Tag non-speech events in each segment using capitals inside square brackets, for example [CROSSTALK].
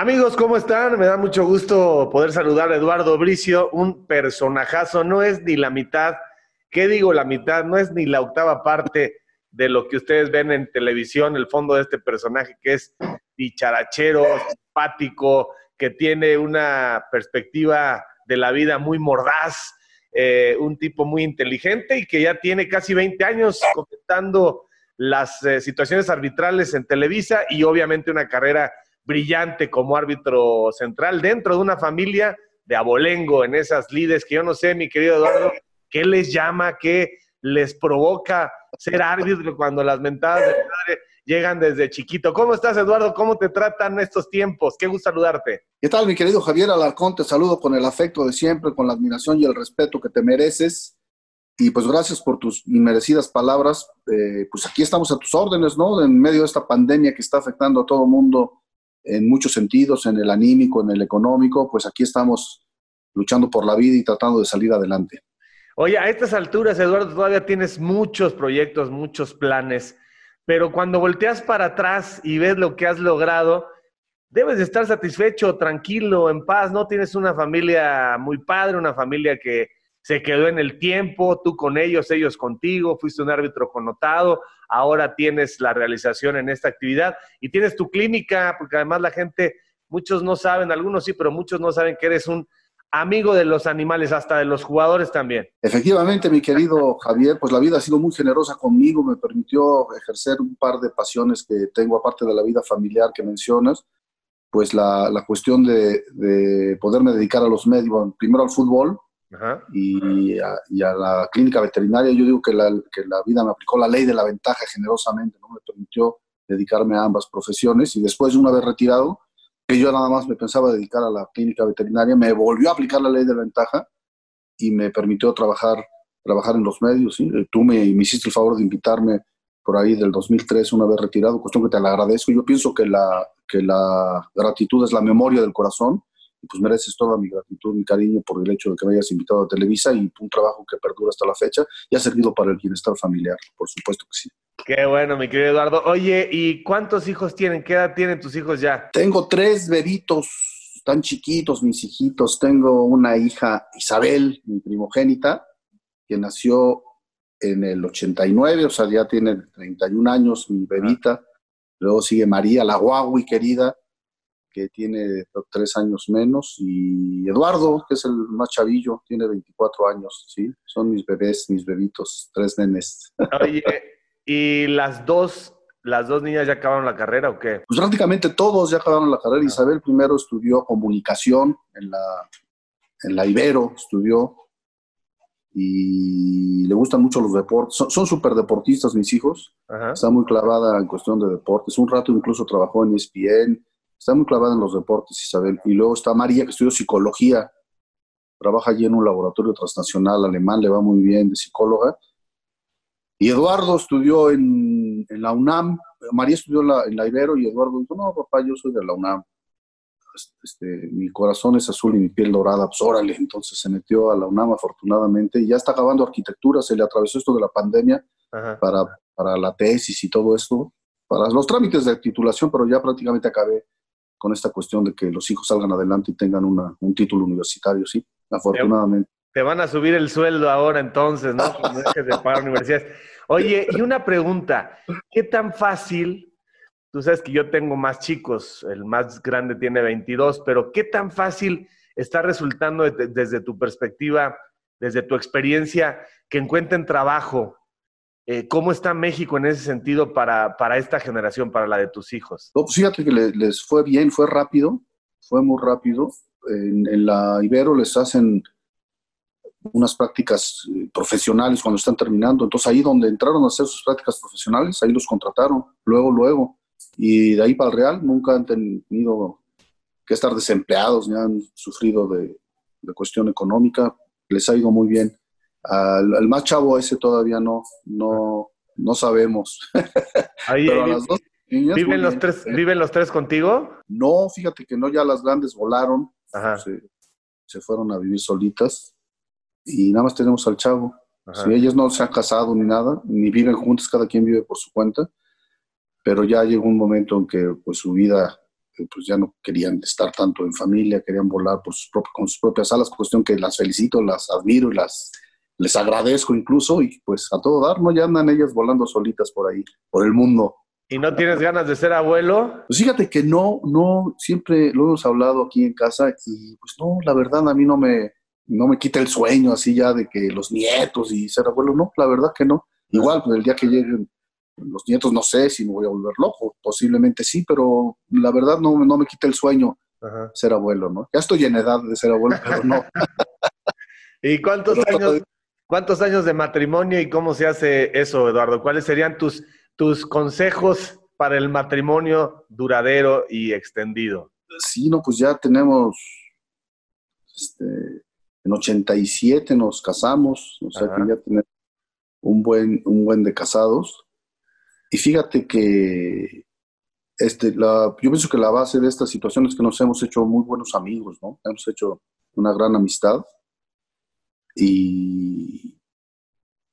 Amigos, ¿cómo están? Me da mucho gusto poder saludar a Eduardo Bricio, un personajazo, no es ni la mitad, ¿qué digo la mitad? No es ni la octava parte de lo que ustedes ven en televisión, el fondo de este personaje que es dicharachero, simpático, que tiene una perspectiva de la vida muy mordaz, eh, un tipo muy inteligente y que ya tiene casi 20 años comentando las eh, situaciones arbitrales en Televisa y obviamente una carrera brillante como árbitro central dentro de una familia de abolengo en esas lides que yo no sé, mi querido Eduardo, qué les llama, qué les provoca ser árbitro cuando las mentadas de padre llegan desde chiquito. ¿Cómo estás, Eduardo? ¿Cómo te tratan estos tiempos? Qué gusto saludarte. ¿Qué tal, mi querido Javier Alarcón? Te saludo con el afecto de siempre, con la admiración y el respeto que te mereces. Y pues gracias por tus inmerecidas palabras. Eh, pues aquí estamos a tus órdenes, ¿no? En medio de esta pandemia que está afectando a todo el mundo en muchos sentidos, en el anímico, en el económico, pues aquí estamos luchando por la vida y tratando de salir adelante. Oye, a estas alturas, Eduardo, todavía tienes muchos proyectos, muchos planes, pero cuando volteas para atrás y ves lo que has logrado, debes de estar satisfecho, tranquilo, en paz, ¿no? Tienes una familia muy padre, una familia que se quedó en el tiempo, tú con ellos, ellos contigo, fuiste un árbitro connotado, ahora tienes la realización en esta actividad y tienes tu clínica, porque además la gente, muchos no saben, algunos sí, pero muchos no saben que eres un amigo de los animales, hasta de los jugadores también. Efectivamente, mi querido Javier, pues la vida ha sido muy generosa conmigo, me permitió ejercer un par de pasiones que tengo, aparte de la vida familiar que mencionas, pues la, la cuestión de, de, poderme dedicar a los medios, primero al fútbol, y a, la clínica veterinaria. Yo digo que la, que la vida me aplicó la ley de la ventaja generosamente, ¿no? me permitió dedicarme a ambas profesiones y después, una vez retirado, que yo nada más me pensaba dedicar a la clínica veterinaria, me volvió a aplicar la ley de la ventaja y me permitió trabajar, trabajar en los medios. ¿sí? Tú me, me hiciste el favor de invitarme por ahí del 2003, una vez retirado, cuestión que te la agradezco. Yo pienso que la, que la gratitud es la memoria del corazón pues mereces toda mi gratitud, mi cariño por el hecho de que me hayas invitado a Televisa y un trabajo que perdura hasta la fecha y ha servido para el bienestar familiar, por supuesto que sí. Qué bueno, mi querido Eduardo. Oye, ¿y cuántos hijos tienen? ¿Qué edad tienen tus hijos ya? Tengo tres bebitos, tan chiquitos mis hijitos. Tengo una hija, Isabel, mi primogénita, que nació en el 89, o sea, ya tiene 31 años, mi bebita. Luego sigue María, la guagui querida, que tiene tres años menos, y Eduardo, que es el más chavillo, tiene 24 años, ¿sí? Son mis bebés, mis bebitos, tres nenes. [LAUGHS] Oye, ¿y las dos, las dos niñas ya acabaron la carrera o qué? Pues prácticamente todos ya acabaron la carrera. Ah. Isabel primero estudió comunicación en la, en la Ibero, estudió, y le gustan mucho los deportes. Son súper deportistas mis hijos. Está muy clavada en cuestión de deportes. Un rato incluso trabajó en ESPN Está muy clavada en los deportes, Isabel. Y luego está María, que estudió psicología. Trabaja allí en un laboratorio transnacional alemán, le va muy bien de psicóloga. Y Eduardo estudió en, en la UNAM. María estudió en la Ibero y Eduardo dijo, no, papá, yo soy de la UNAM. Este, mi corazón es azul y mi piel dorada, pues órale, entonces se metió a la UNAM afortunadamente y ya está acabando arquitectura, se le atravesó esto de la pandemia para, para, la tesis y todo esto, para los trámites de titulación, pero ya prácticamente acabé con esta cuestión de que los hijos salgan adelante y tengan una, un título universitario, sí, afortunadamente. Te van a subir el sueldo ahora entonces, ¿no? Cuando dejes de pagar universidades. Oye, y una pregunta, ¿qué tan fácil, tú sabes que yo tengo más chicos, el más grande tiene 22, pero qué tan fácil está resultando desde tu perspectiva, desde tu experiencia, que encuentren trabajo eh, ¿Cómo está México en ese sentido para, para, esta generación, para la de tus hijos? No, pues fíjate que les, fue bien, fue rápido, fue muy rápido. En, la Ibero les hacen unas prácticas eh, profesionales cuando están terminando. Entonces ahí donde entraron a hacer sus prácticas profesionales, ahí los contrataron, luego, luego. Y de ahí para el Real nunca han tenido que estar desempleados, ni han sufrido de, de cuestión económica. Les ha ido muy bien. Al, más chavo ese todavía no, no, no sabemos. Pero a las dos niñas, ¿viven, los tres, ¿Viven los tres contigo? No, fíjate que no, ya las grandes volaron, Se, fueron a vivir solitas y nada más tenemos al chavo. ellas no se han casado ni nada, ni viven juntas, cada quien vive por su cuenta, pero ya llegó un momento en que pues su vida pues ya no querían estar tanto en familia, querían volar por sus con sus propias alas, cuestión que las felicito, las admiro y las les agradezco incluso y pues a todo dar, ¿no? Ya andan ellas volando solitas por ahí, por el mundo. ¿Y no tienes ganas de ser abuelo? Pues fíjate que no, no, siempre lo hemos hablado aquí en casa y pues no, la verdad a mí no me, no me quita el sueño así ya de que los nietos y ser abuelo, no, la verdad que no. Igual, pues el día que lleguen los nietos no sé si me voy a volver loco, posiblemente sí, pero la verdad no, no me quita el sueño ser abuelo, ¿no? Ya estoy en edad de ser abuelo, pero no. [LAUGHS] ¿Y cuántos años, cuántos años de matrimonio y cómo se hace eso, Eduardo? ¿Cuáles serían tus, tus consejos para el matrimonio duradero y extendido? Sí, no, pues ya tenemos, este, en 87 nos casamos, o sea que ya tenemos un buen, un buen de casados. Y fíjate que este, la, yo pienso que la base de esta situación es que nos hemos hecho muy buenos amigos, ¿no? Hemos hecho una gran amistad y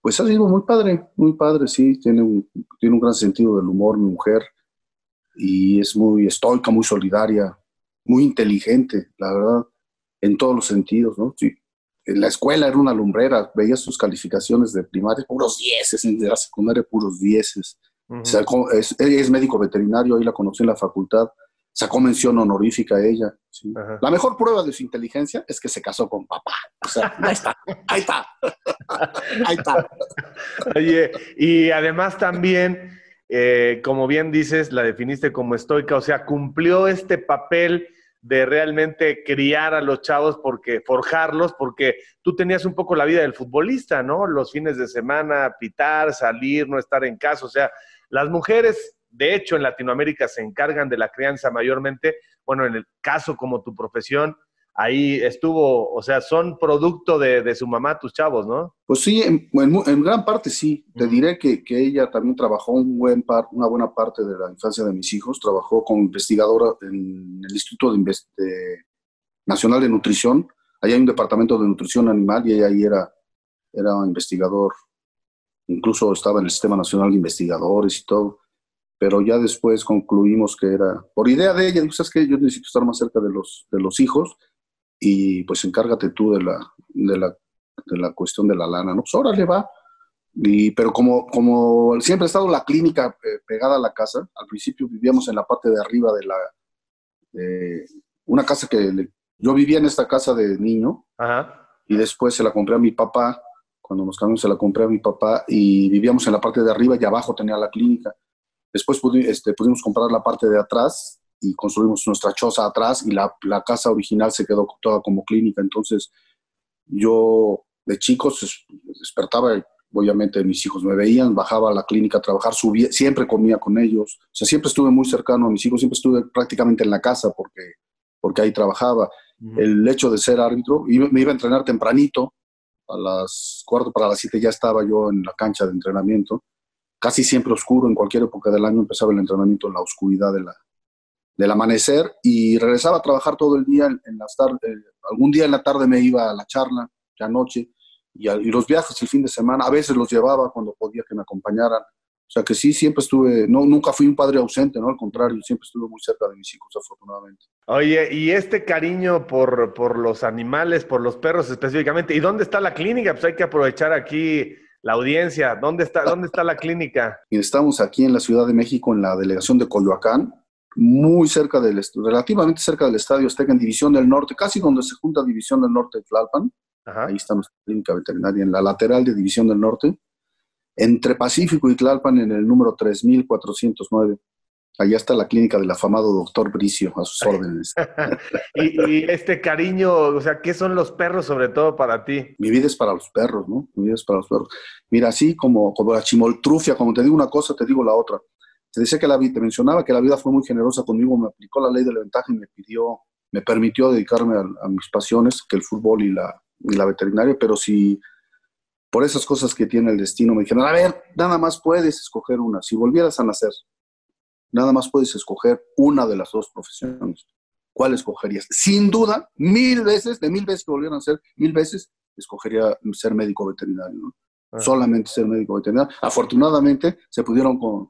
pues ha sido muy padre, muy padre, sí, tiene un, tiene un gran sentido del humor mi mujer y es muy estoica, muy solidaria, muy inteligente, la verdad, en todos los sentidos, ¿no? Sí. En la escuela era una lumbrera, veía sus calificaciones de primaria, puros dieces, de la secundaria puros dieces es, es, médico veterinario, ahí la conocí en la facultad, sacó mención honorífica a ella. La mejor prueba de su inteligencia es que se casó con papá. O sea, ahí está, ahí está, [LAUGHS] ahí está. Oye, y además también, eh, como bien dices, la definiste como estoica, o sea, cumplió este papel de realmente criar a los chavos, porque forjarlos, porque tú tenías un poco la vida del futbolista, ¿no? Los fines de semana, pitar, salir, no estar en casa, o sea, las mujeres, de hecho, en Latinoamérica se encargan de la crianza mayormente. Bueno, en el caso como tu profesión, ahí estuvo, o sea, son producto de, su mamá, tus chavos, ¿no? Pues sí, en, gran parte sí. Te diré que, ella también trabajó un buen par, una buena parte de la infancia de mis hijos. Trabajó como investigadora en el Instituto de Nacional de Nutrición. Allá hay un departamento de nutrición animal y ella ahí era, era investigador incluso estaba en el Sistema Nacional de Investigadores y todo, pero ya después concluimos que era, por idea de ella, dijo, ¿sabes qué? Yo necesito estar más cerca de los, de los hijos y pues encárgate tú de la, de la, de la cuestión de la lana, ¿no? Pues órale, va. Y, pero como, como siempre ha estado la clínica eh, pegada a la casa, al principio vivíamos en la parte de arriba de la, de una casa que yo vivía en esta casa de niño y después se la compré a mi papá cuando nos cambiamos se la compré a mi papá y vivíamos en la parte de arriba y abajo tenía la clínica. Después este, pudimos comprar la parte de atrás y construimos nuestra choza atrás y la, la, casa original se quedó toda como clínica. Entonces yo de chicos despertaba, obviamente mis hijos me veían, bajaba a la clínica a trabajar, subía, siempre comía con ellos. O sea, siempre estuve muy cercano a mis hijos, siempre estuve prácticamente en la casa porque, porque ahí trabajaba. El hecho de ser árbitro, me iba a entrenar tempranito, a las cuarto para las siete ya estaba yo en la cancha de entrenamiento, casi siempre oscuro, en cualquier época del año empezaba el entrenamiento en la oscuridad de la, del amanecer y regresaba a trabajar todo el día en, las tardes, eh, algún día en la tarde me iba a la charla, ya noche, y, y, los viajes el fin de semana, a veces los llevaba cuando podía que me acompañaran, o sea que sí, siempre estuve, no, nunca fui un padre ausente, ¿no? Al contrario, siempre estuve muy cerca de mis hijos, afortunadamente. Oye, y este cariño por, por los animales, por los perros específicamente, ¿y dónde está la clínica? Pues hay que aprovechar aquí la audiencia. ¿Dónde está, dónde está la clínica? Estamos aquí en la Ciudad de México, en la delegación de Coyoacán, muy cerca del, relativamente cerca del Estadio Azteca, en División del Norte, casi donde se junta División del Norte y Tlalpan. Ahí está nuestra clínica veterinaria, en la lateral de División del Norte entre Pacífico y Tlalpan en el número 3409. Allá está la clínica del afamado doctor Bricio, a sus órdenes. [LAUGHS] y, este cariño, o sea, ¿qué son los perros sobre todo para ti? Mi vida es para los perros, ¿no? Mi vida es para los perros. Mira, así como, como la chimoltrufia, como te digo una cosa, te digo la otra. Te decía que la vida, te mencionaba que la vida fue muy generosa conmigo, me aplicó la ley de la ventaja y me pidió, me permitió dedicarme a, mis pasiones, que el fútbol y la, y la veterinaria, pero si por esas cosas que tiene el destino, me dijeron, a ver, nada más puedes escoger una. Si volvieras a nacer, nada más puedes escoger una de las dos profesiones. ¿Cuál escogerías? Sin duda, mil veces, de mil veces que volvieran a ser, mil veces, escogería ser médico veterinario. Ah. Solamente ser médico veterinario. Afortunadamente, se pudieron, con,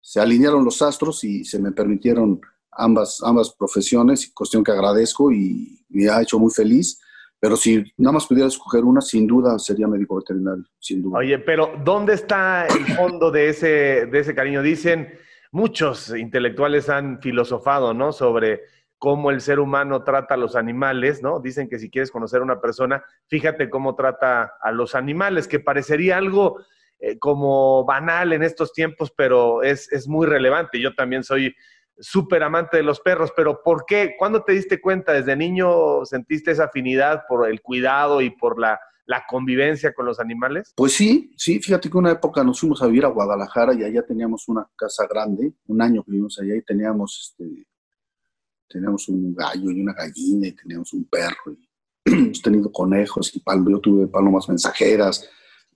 se alinearon los astros y se me permitieron ambas, ambas profesiones, cuestión que agradezco y me ha hecho muy feliz. Pero si nada más pudiera escoger una, sin duda sería médico veterinario, sin duda. Oye, pero ¿dónde está el fondo de ese, de ese cariño? Dicen, muchos intelectuales han filosofado, ¿no? Sobre cómo el ser humano trata a los animales, ¿no? Dicen que si quieres conocer a una persona, fíjate cómo trata a los animales, que parecería algo eh, como banal en estos tiempos, pero es, es muy relevante. Yo también soy súper amante de los perros, pero ¿por qué? ¿Cuándo te diste cuenta? ¿Desde niño sentiste esa afinidad por el cuidado y por la, convivencia con los animales? Pues sí, sí, fíjate que una época nos fuimos a vivir a Guadalajara y allá teníamos una casa grande, un año que vivimos allá y teníamos, este, teníamos un gallo y una gallina y teníamos un perro y [CLEARS THROAT] hemos tenido conejos y palo, yo tuve palomas mensajeras,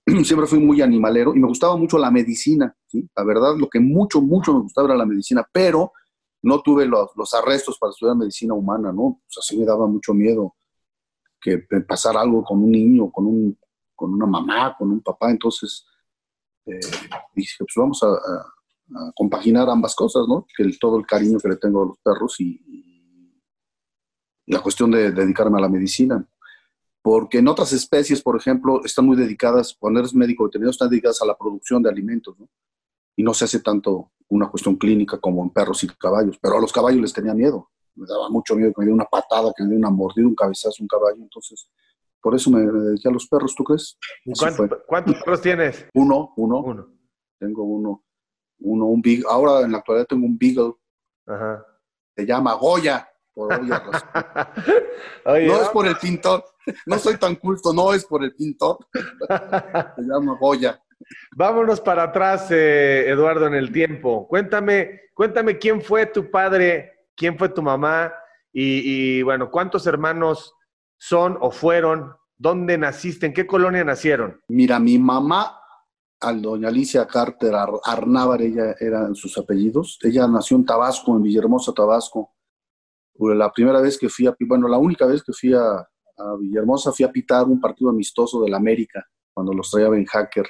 [CLEARS THROAT] siempre fui muy animalero y me gustaba mucho la medicina, ¿sí? La verdad, lo que mucho, mucho me gustaba era la medicina, pero no tuve los, los, arrestos para estudiar medicina humana, ¿no? Pues así me daba mucho miedo que pasara algo con un niño, con, un, con una mamá, con un papá. Entonces eh, dije, pues vamos a, compaginar ambas cosas, ¿no? Que todo el cariño que le tengo a los perros y, la cuestión de, dedicarme a la medicina. Porque en otras especies, por ejemplo, están muy dedicadas, cuando eres médico veterinario, están dedicadas a la producción de alimentos, ¿no? Y no se hace tanto una cuestión clínica como en perros y caballos, pero a los caballos les tenía miedo, me daba mucho miedo que me diera una patada, que me diera una mordida, un cabezazo, un caballo, entonces por eso me dediqué a los perros, ¿tú crees? ¿Cuántos perros tienes? Uno, uno, uno. Tengo uno, uno, un big, ahora en la actualidad tengo un beagle. Ajá. Se llama Goya, por [LAUGHS] no es por el pintor, no soy tan culto, no es por el pintor. [LAUGHS] Se llama Goya. Vámonos para atrás, eh, Eduardo, en el tiempo. Cuéntame, cuéntame quién fue tu padre, quién fue tu mamá y, bueno, cuántos hermanos son o fueron, dónde naciste, en qué colonia nacieron. Mira, mi mamá, al doña Alicia Carter Arnávar, ella eran sus apellidos. Ella nació en Tabasco, en Villahermosa, Tabasco. La primera vez que fui a, bueno, la única vez que fui a, a Villahermosa fui a pitar un partido amistoso del América, cuando los traía Ben Hacker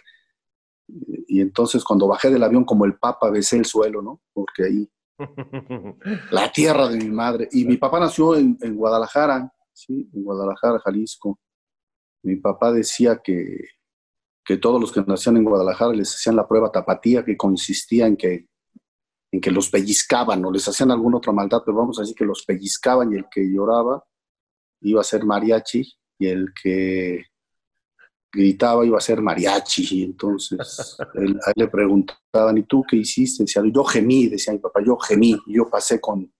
y entonces cuando bajé del avión como el papa besé el suelo, ¿no? Porque ahí, [LAUGHS] la tierra de mi madre. Y mi papá nació en, Guadalajara, ¿sí? En Guadalajara, Jalisco. Mi papá decía que, que todos los que nacían en Guadalajara les hacían la prueba tapatía, que consistía en que, en que los pellizcaban o les hacían alguna otra maldad, pero vamos a decir que los pellizcaban y el que lloraba iba a ser mariachi y el que gritaba iba a ser mariachi, entonces él, a él le preguntaban, ¿y tú qué hiciste? Decía, yo gemí, decía mi papá, yo gemí, yo pasé con,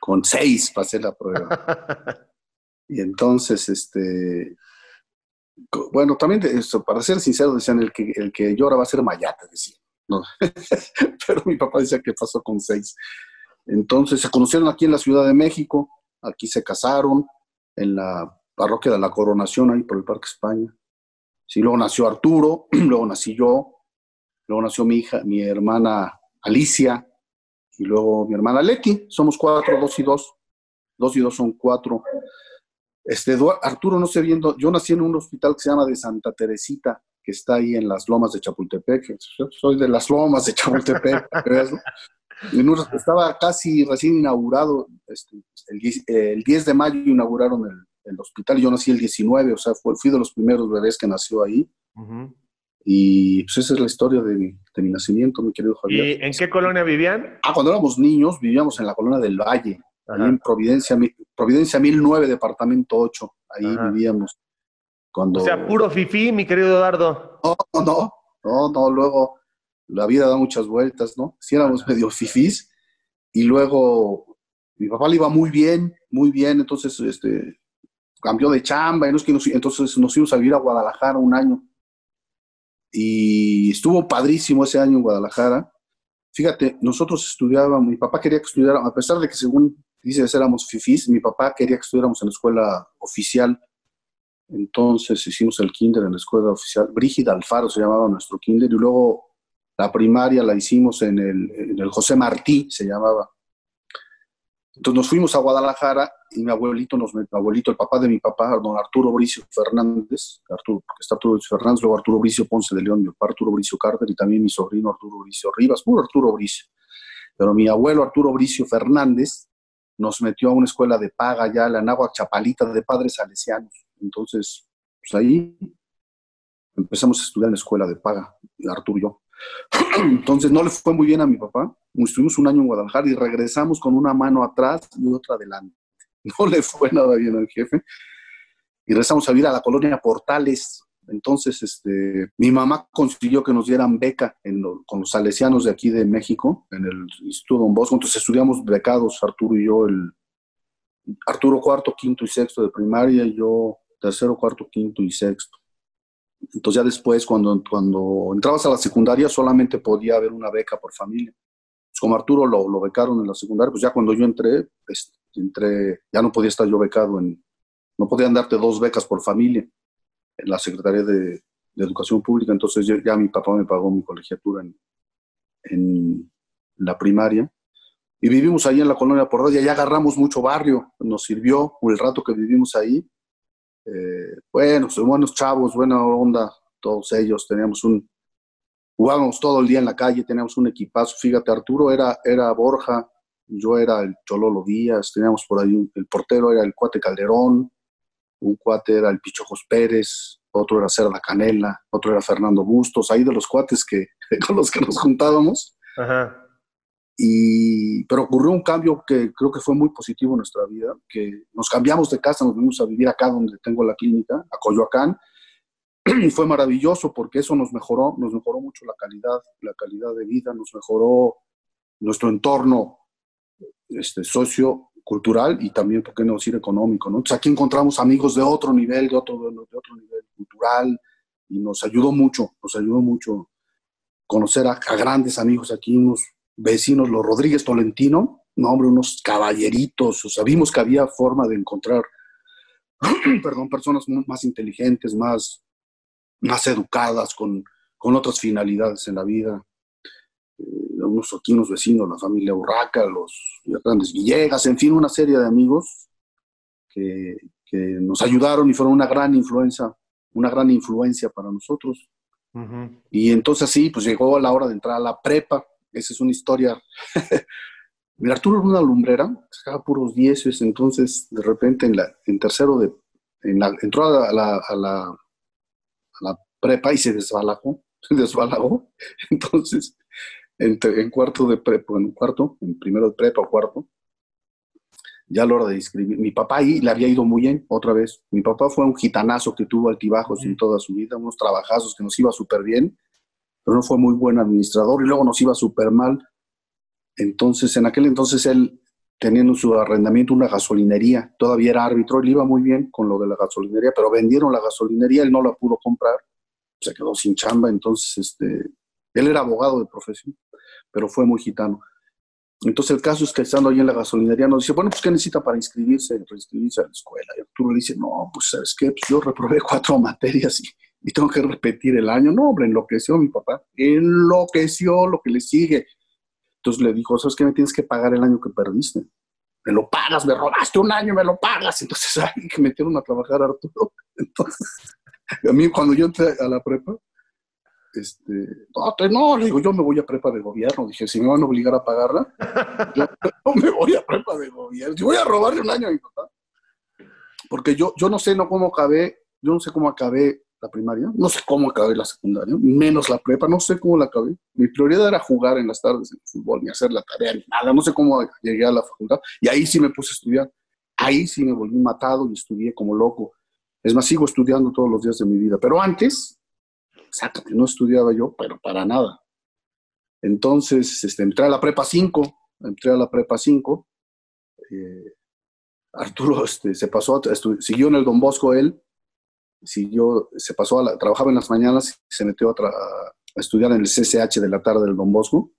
con seis, pasé la prueba. y entonces, este, bueno, también, eso, para ser sincero, decían, el que, el que llora va a ser mayate, decía. [LAUGHS] Pero mi papá decía que pasó con seis. Entonces se conocieron aquí en la Ciudad de México, aquí se casaron, en la parroquia de la Coronación, ahí por el Parque España. Sí, luego nació Arturo, [CLEARS THROAT] luego nací yo, luego nació mi hija, mi hermana Alicia, y luego mi hermana Leti. Somos cuatro, dos y dos. Dos y dos son cuatro. Este, Arturo, no sé viendo, yo nací en un hospital que se llama de Santa Teresita, que está ahí en las lomas de Chapultepec. Soy de las lomas de Chapultepec. [LAUGHS] estaba casi recién inaugurado, este, el, 10 de mayo inauguraron el, el hospital. Yo nací el 19, o sea, fui de los primeros bebés que nació ahí. Y pues esa es la historia de mi, de mi, nacimiento, mi querido Javier. ¿Y en qué colonia vivían? Ah, cuando éramos niños vivíamos en la colonia del Valle, ahí en Providencia, Providencia 1009, departamento 8. Ahí vivíamos. Cuando... O sea, puro fifí, mi querido Eduardo. No, no, no, no, luego la vida da muchas vueltas, ¿no? Si éramos medio fifís y luego mi papá le iba muy bien, muy bien, entonces este, cambió de chamba, y entonces nos fuimos a vivir a Guadalajara un año. Y estuvo padrísimo ese año en Guadalajara. Fíjate, nosotros estudiábamos, mi papá quería que estudiáramos, a pesar de que según dices éramos fifís, mi papá quería que estudiáramos en la escuela oficial. Entonces hicimos el kinder en la escuela oficial. Brígida Alfaro se llamaba nuestro kinder y luego la primaria la hicimos en el, en el José Martí, se llamaba. Entonces nos fuimos a Guadalajara y mi abuelito, nos, mi abuelito, el papá de mi papá, don Arturo Bricio Fernández, Arturo, porque está Arturo Bricio Fernández, luego Arturo Bricio Ponce de León, mi papá Arturo Bricio Carter y también mi sobrino Arturo Bricio Rivas, puro Arturo Bricio. Pero mi abuelo Arturo Bricio Fernández nos metió a una escuela de paga ya, la Anáhuac Chapalita de padres salesianos. Entonces, pues ahí empezamos a estudiar en la escuela de paga, Arturo y yo. [CLEARS THROAT] Entonces no le fue muy bien a mi papá. Estuvimos un año en Guadalajara y regresamos con una mano atrás y otra adelante. [LAUGHS] No le fue nada bien al jefe. Y regresamos a vivir a la colonia Portales. Entonces, este, mi mamá consiguió que nos dieran beca con los salesianos de aquí de México, en el Instituto Don Bosco. Entonces estudiamos becados, Arturo y yo, el Arturo cuarto, quinto y sexto de primaria, y yo tercero, cuarto, quinto y sexto. Entonces ya después, cuando, cuando entrabas a la secundaria, solamente podía haber una beca por familia. Pues como Arturo lo, lo becaron en la secundaria, pues ya cuando yo entré, pues, entré, ya no podía estar yo becado en, no podían darte dos becas por familia en la Secretaría de, Educación Pública, entonces ya mi papá me pagó mi colegiatura en, la primaria. Y vivimos ahí en la colonia Porrodia, ya agarramos mucho barrio, nos sirvió el rato que vivimos ahí eh, bueno, son buenos chavos, buena onda, todos ellos. Teníamos un, jugábamos todo el día en la calle, teníamos un equipazo. Fíjate, Arturo era, era Borja, yo era el Chololo Díaz, teníamos por ahí, el portero era el Cuate Calderón, un cuate era el Pichojos Pérez, otro era Cerda Canela, otro era Fernando Bustos, ahí de los cuates que, [LAUGHS] con los que nos juntábamos. Ajá. Y, pero ocurrió un cambio que creo que fue muy positivo en nuestra vida, que nos cambiamos de casa, nos vinimos a vivir acá donde tengo la clínica, a Coyoacán, [CLEARS THROAT] fue maravilloso porque eso nos mejoró, nos mejoró mucho la calidad, la calidad de vida, nos mejoró nuestro entorno este, sociocultural y también, ¿por qué no decir económico? ¿no? Entonces aquí encontramos amigos de otro nivel, de otro, de otro nivel cultural y nos ayudó mucho, nos ayudó mucho conocer a, grandes amigos aquí, unos vecinos, los Rodríguez Tolentino, no, hombre, unos caballeritos, o sea, que había forma de encontrar, [CLEARS THROAT] perdón, personas más inteligentes, más, más educadas, con, con otras finalidades en la vida. Eh, unos aquí, unos vecinos, la familia Urraca, los grandes Villegas, en fin, una serie de amigos que, que nos ayudaron y fueron una gran influencia, una gran influencia para nosotros. Y entonces sí, pues llegó la hora de entrar a la prepa esa es una historia. [LAUGHS] Mira, Arturo era una lumbrera, sacaba puros dieces, entonces de repente en, la, en tercero de, en la, entró a la, a, la, a la, prepa y se desbalagó, [LAUGHS] se desbalagó. Entonces, en, en cuarto de prepa, en cuarto, en primero de prepa o cuarto, ya a la hora de escribir, mi papá ahí le había ido muy bien, otra vez. Mi papá fue un gitanazo que tuvo altibajos en toda su vida, unos trabajazos que nos iba súper bien, pero no fue muy buen administrador y luego nos iba súper mal. Entonces, en aquel entonces él, teniendo su arrendamiento una gasolinería, todavía era árbitro, le iba muy bien con lo de la gasolinería, pero vendieron la gasolinería, él no la pudo comprar, se quedó sin chamba, entonces este, él era abogado de profesión, pero fue muy gitano. Entonces el caso es que estando ahí en la gasolinería nos dice, bueno, pues ¿qué necesita para inscribirse, reinscribirse a la escuela? Y Arturo le dice, no, pues ¿sabes qué? Pues yo reprobé cuatro [LAUGHS] materias y y tengo que repetir el año. No, hombre, enloqueció mi papá, enloqueció lo que le sigue. Entonces le dijo, ¿sabes qué? Me tienes que pagar el año que perdiste. Me lo pagas, me robaste un año, me lo pagas. Entonces [LAUGHS] ahí que metieron a trabajar a Arturo. [LAUGHS] Entonces, a mí cuando yo entré a la prepa, este, no, no, le digo, yo me voy a prepa de gobierno. Dije, si me van a obligar a pagarla, [LAUGHS] yo me voy a prepa de gobierno. Si voy a robarle un año a mi papá. Porque yo, yo no sé no cómo acabé, yo no sé cómo acabé la primaria, no sé cómo acabé la secundaria, menos la prepa, no sé cómo la acabé. Mi prioridad era jugar en las tardes en fútbol, ni hacer la tarea, ni nada, no sé cómo llegué a la facultad. Y ahí sí me puse a estudiar, ahí sí me volví matado y estudié como loco. Es más, sigo estudiando todos los días de mi vida, pero antes, sácate, no estudiaba yo, pero para nada. Entonces, este, entré a la prepa 5, entré a la prepa 5. Eh, Arturo este, se pasó, siguió en el Don Bosco él, siguió, se pasó a la, trabajaba en las mañanas y se metió a, estudiar en el CCH de la tarde del Don Bosco.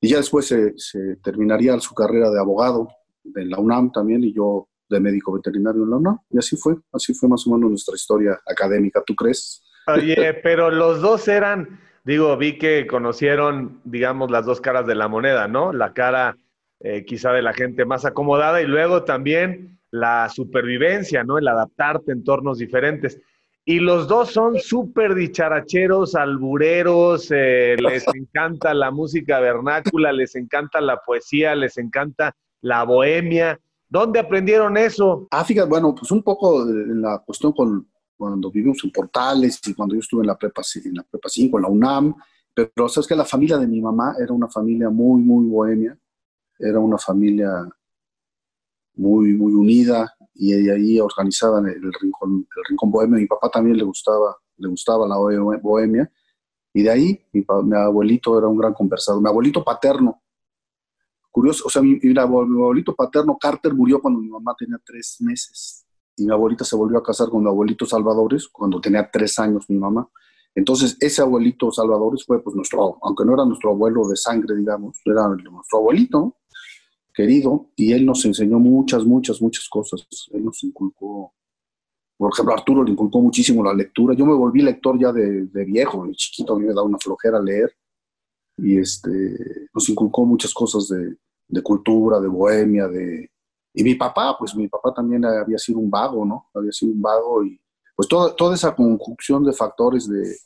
Y ya después se, terminaría su carrera de abogado en la UNAM también y yo de médico veterinario en la UNAM. Y así fue, así fue más o menos nuestra historia académica, ¿tú crees? Oye, [LAUGHS] pero los dos eran, digo, vi que conocieron, digamos, las dos caras de la moneda, ¿no? La cara eh, quizá de la gente más acomodada y luego también la supervivencia, ¿no? El adaptarte a entornos diferentes. y los dos son súper dicharacheros, albureros, eh, les [LAUGHS] encanta la música vernácula, les encanta la poesía, les encanta la bohemia. ¿Dónde aprendieron eso? Ah, fíjate, bueno, pues un poco en la cuestión con cuando vivimos en Portales y cuando yo estuve en la prepa, en la prepa 5, en la UNAM, pero sabes que la familia de mi mamá era una familia muy, muy bohemia, era una familia muy, muy unida, y ahí organizaban el rincón, el rincón bohemio. Mi papá también le gustaba, le gustaba la bohemia. Y de ahí mi, abuelito era un gran conversador. Mi abuelito paterno, curioso, o sea, mi, mi, abuelito paterno, Carter, murió cuando mi mamá tenía tres meses. Y mi abuelita se volvió a casar con mi abuelito Salvadores cuando tenía tres años mi mamá. Entonces, ese abuelito Salvadores fue pues nuestro, aunque no era nuestro abuelo de sangre, digamos, era nuestro abuelito, querido y él nos enseñó muchas, muchas, muchas cosas. Él nos inculcó, por ejemplo, Arturo le inculcó muchísimo la lectura. Yo me volví lector ya de, viejo, de chiquito, a mí me da una flojera leer. Y este, nos inculcó muchas cosas de, de cultura, de bohemia, de... Y mi papá, pues mi papá también había sido un vago, ¿no? Había sido un vago y pues toda, toda esa conjunción de factores de,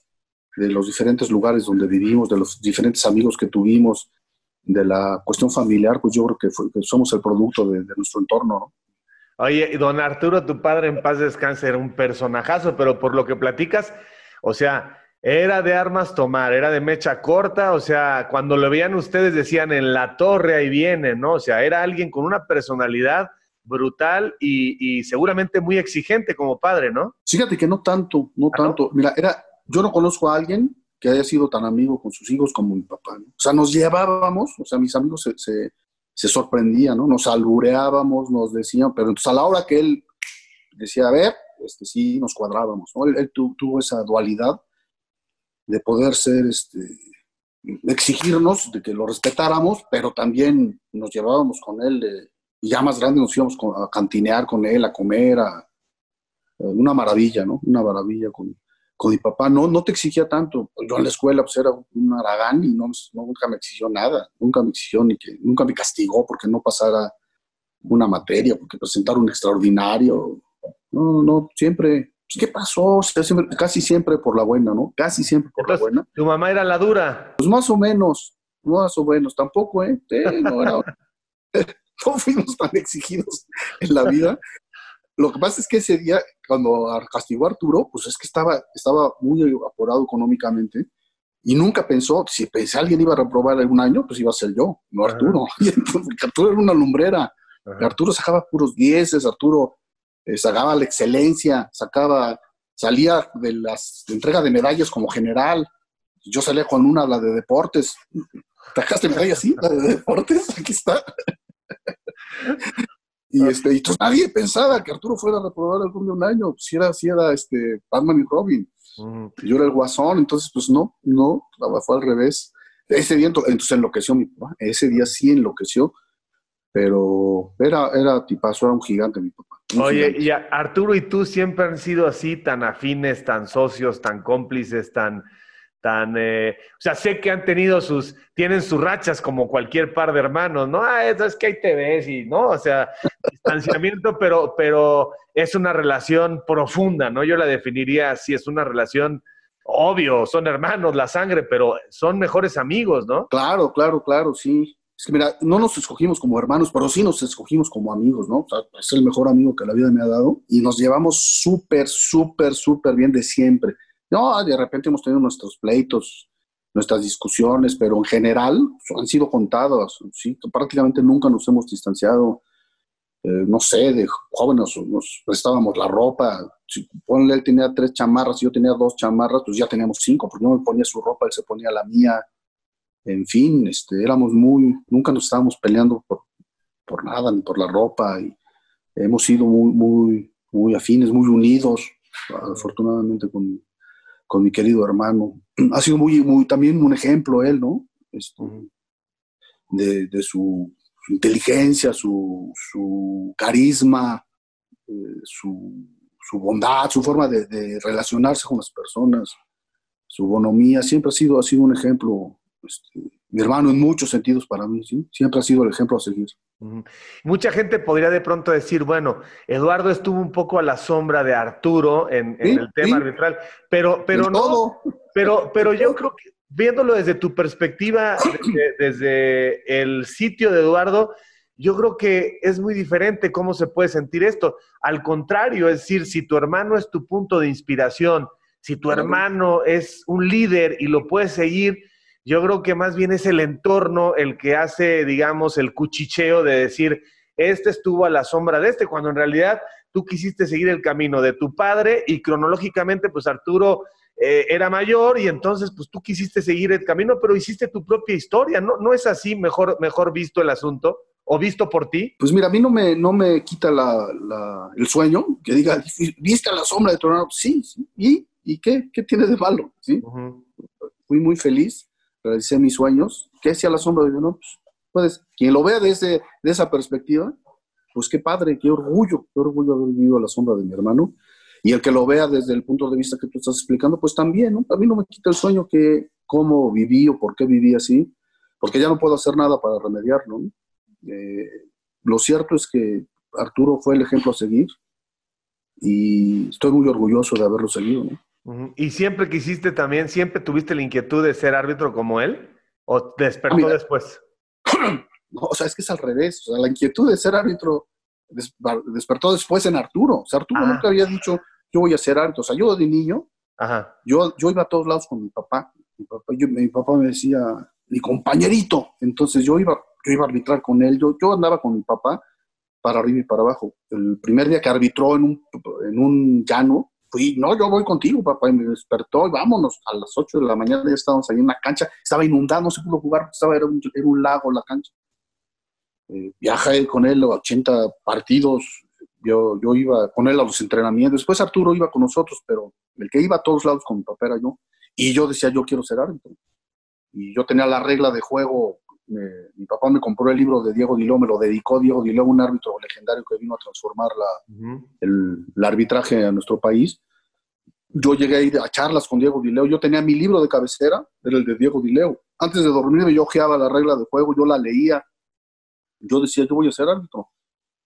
de los diferentes lugares donde vivimos, de los diferentes amigos que tuvimos, de la cuestión familiar, pues yo creo que, somos el producto de, nuestro entorno, ¿no? Oye, don Arturo, tu padre en paz descanse, era un personajazo, pero por lo que platicas, o sea, era de armas tomar, era de mecha corta, o sea, cuando lo veían ustedes decían en la torre ahí viene, ¿no? O sea, era alguien con una personalidad brutal y, seguramente muy exigente como padre, ¿no? Fíjate que no tanto, no ¿Ah, tanto. Mira, era, yo no conozco a alguien que haya sido tan amigo con sus hijos como mi papá. O sea, nos llevábamos, o sea, mis amigos se, se, sorprendían, ¿no? Nos albureábamos, nos decían, pero entonces a la hora que él decía, a ver, este, sí, nos cuadrábamos, ¿no? Él, tuvo esa dualidad de poder ser, este, exigirnos de que lo respetáramos, pero también nos llevábamos con él, y ya más grande nos íbamos a cantinear con él, a comer, una maravilla, ¿no? Una maravilla con, con mi papá no, no te exigía tanto. Yo en la escuela pues era un aragán y no, nunca me exigió nada, nunca me exigió ni que, nunca me castigó porque no pasara una materia, porque presentar un extraordinario. No, no, siempre, pues, ¿qué pasó? casi siempre por la buena, ¿no? Casi siempre por la buena. ¿Tu mamá era la dura? Pues más o menos, más o menos, tampoco, ¿eh? no, [LAUGHS] [LAUGHS] no fuimos tan exigidos en la vida, lo que pasa es que ese día, cuando castigó a Arturo, pues es que estaba, estaba muy apurado económicamente y nunca pensó, si pensé alguien iba a reprobar algún año, pues iba a ser yo, no Arturo. [LAUGHS] porque Arturo era una lumbrera. Arturo sacaba puros dieces, Arturo eh, sacaba la excelencia, sacaba, salía de las de entrega de medallas como general. Yo salía con una, la de deportes. ¿Tajaste medalla así? La de deportes, aquí está. Y, este, y nadie pensaba que Arturo fuera a reprobar algún de un año, si era, si era este, Batman y Robin. Yo era el guasón, entonces pues no, no, fue al revés. Ese día entonces enloqueció mi papá, ese día sí enloqueció, pero era, era tipazo, era un gigante mi papá. Oye, y Arturo y tú siempre han sido así, tan afines, tan socios, tan cómplices, tan, tan, eh, o sea, sé que han tenido sus, tienen sus rachas como cualquier par de hermanos, ¿no? Ah, eso es que ahí te ves y, ¿no? O sea, distanciamiento, pero, pero es una relación profunda, ¿no? Yo la definiría así, es una relación, obvio, son hermanos, la sangre, pero son mejores amigos, ¿no? Claro, claro, claro, sí. Es que mira, no nos escogimos como hermanos, pero sí nos escogimos como amigos, ¿no? O sea, es el mejor amigo que la vida me ha dado y nos llevamos súper, súper, súper bien de siempre no, de repente hemos tenido nuestros pleitos, nuestras discusiones, pero en general han sido contados, ¿sí? prácticamente nunca nos hemos distanciado, eh, no sé, de jóvenes nos prestábamos la ropa, si ponle, él tenía tres chamarras yo tenía dos chamarras, pues ya teníamos cinco, porque yo me ponía su ropa, él se ponía la mía, en fin, este, éramos muy, nunca nos estábamos peleando por, por nada, ni por la ropa, y hemos sido muy, muy, muy afines, muy unidos, afortunadamente con, con mi querido hermano. [CLEARS THROAT] Ha sido muy, muy también un ejemplo él, ¿no? Este, de, su, inteligencia, su, carisma, eh, su, bondad, su forma de, relacionarse con las personas, su bonomía, siempre ha sido, ha sido un ejemplo este, mi hermano en muchos sentidos para mí, ¿sí? Siempre ha sido el ejemplo a seguir. Mucha gente podría de pronto decir, bueno, Eduardo estuvo un poco a la sombra de Arturo en, el tema arbitral, pero, pero no, pero, pero [LAUGHS] yo creo que viéndolo desde tu perspectiva, [CLEARS THROAT] desde, el sitio de Eduardo, yo creo que es muy diferente cómo se puede sentir esto. Al contrario, es decir, si tu hermano es tu punto de inspiración, si tu hermano es un líder y lo puedes seguir, yo creo que más bien es el entorno el que hace, digamos, el cuchicheo de decir, este estuvo a la sombra de este, cuando en realidad tú quisiste seguir el camino de tu padre y cronológicamente, pues Arturo eh, era mayor y entonces, pues tú quisiste seguir el camino, pero hiciste tu propia historia, ¿no? ¿No es así mejor, mejor visto el asunto? ¿O visto por ti? Pues mira, a mí no me, no me quita el sueño que diga, ¿viste a la sombra de tu hermano? Sí, sí. ¿Y, ¿Y qué? ¿Qué tiene de malo? ¿Sí? Fui muy feliz realicé mis sueños. ¿Qué hacía la sombra? de no, pues, puedes, quien lo vea desde de esa perspectiva, pues qué padre, qué orgullo, qué orgullo haber vivido a la sombra de mi hermano. Y el que lo vea desde el punto de vista que tú estás explicando, pues también, ¿no? A mí no me quita el sueño que cómo viví o por qué viví así, porque ya no puedo hacer nada para remediarlo. Eh, lo cierto es que Arturo fue el ejemplo a seguir y estoy muy orgulloso de haberlo seguido. ¿no? ¿Y siempre quisiste también, siempre tuviste la inquietud de ser árbitro como él? ¿O despertó después? [CLEARS THROAT] No, o sea, es que es al revés. O sea, la inquietud de ser árbitro despertó después en Arturo. O sea, Arturo ah. nunca había dicho, yo voy a ser árbitro. O sea, yo de niño, Yo, yo iba a todos lados con mi papá. Mi papá, mi papá me decía, mi compañerito. Entonces yo iba, yo iba a arbitrar con él. Yo, yo andaba con mi papá para arriba y para abajo. El primer día que arbitró en un, en un llano, fui, no, yo voy contigo, papá, y me despertó, y vámonos, a las 8 de la mañana ya estábamos ahí en la cancha, estaba inundado, no se pudo jugar, estaba, era un, era un lago la cancha. Eh, viajé con él 80 partidos, yo, yo iba con él a los entrenamientos, después Arturo iba con nosotros, pero el que iba a todos lados con mi papá era yo, y yo decía, yo quiero ser árbitro. Y yo tenía la regla de juego mi papá me compró el libro de Diego Diló, me lo dedicó Diego Diló, un árbitro legendario que vino a transformar la, el, arbitraje a nuestro país. Yo llegué a ir a charlas con Diego Dileo, yo tenía mi libro de cabecera, era el de Diego Dileo. Antes de dormirme yo ojeaba la regla de juego, yo la leía, yo decía, yo voy a ser árbitro.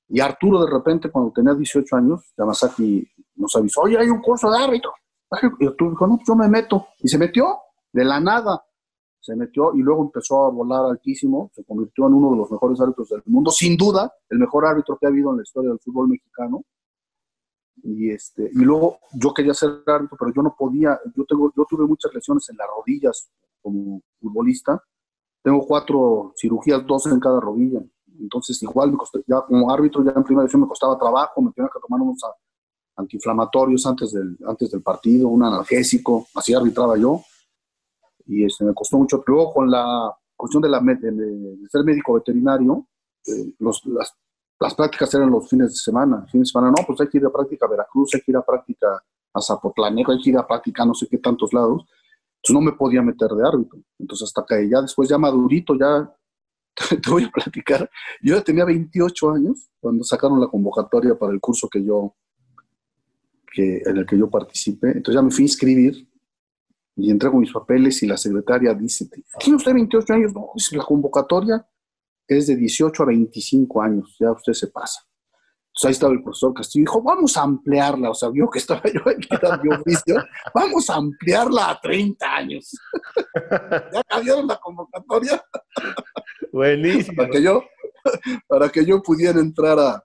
Y Arturo de repente, cuando tenía 18 años, Yamazaki nos avisó, oye, hay un curso de árbitro. Y Arturo dijo, no, pues yo me meto. Y se metió de la nada se metió y luego empezó a volar altísimo, se convirtió en uno de los mejores árbitros del mundo, sin duda, el mejor árbitro que ha habido en la historia del fútbol mexicano. Y, este, y luego yo quería ser árbitro, pero yo no podía, yo, tengo, yo tuve muchas lesiones en las rodillas como futbolista, tengo cuatro cirugías, dos en cada rodilla, entonces igual me costó, ya como árbitro ya en primera división me costaba trabajo, me tenía que tomar unos antiinflamatorios antes del, antes del partido, un analgésico, así arbitraba yo y este, me costó mucho. Luego con la cuestión de, la, de, ser médico veterinario, eh, los, las, las, prácticas eran los fines de semana. Fines de semana, no, pues hay que ir a práctica a Veracruz, hay que ir a práctica a Zapotlanejo, hay que ir a práctica a no sé qué tantos lados. Entonces no me podía meter de árbitro. Entonces hasta que ya después, ya madurito, ya [LAUGHS] te voy a platicar. Yo ya tenía 28 años cuando sacaron la convocatoria para el curso que yo, que, en el que yo participé. Entonces ya me fui a inscribir y entrego mis papeles y la secretaria dice, ¿tiene usted 28 años? No, la convocatoria es de 18 a 25 años, ya usted se pasa. Entonces ahí estaba el profesor Castillo y dijo, vamos a ampliarla, o sea, vio que estaba [LAUGHS] yo en mi oficio, vamos a ampliarla a 30 años. [LAUGHS] ya cambiaron la convocatoria. Buenísimo. para que yo, para que yo pudiera entrar a,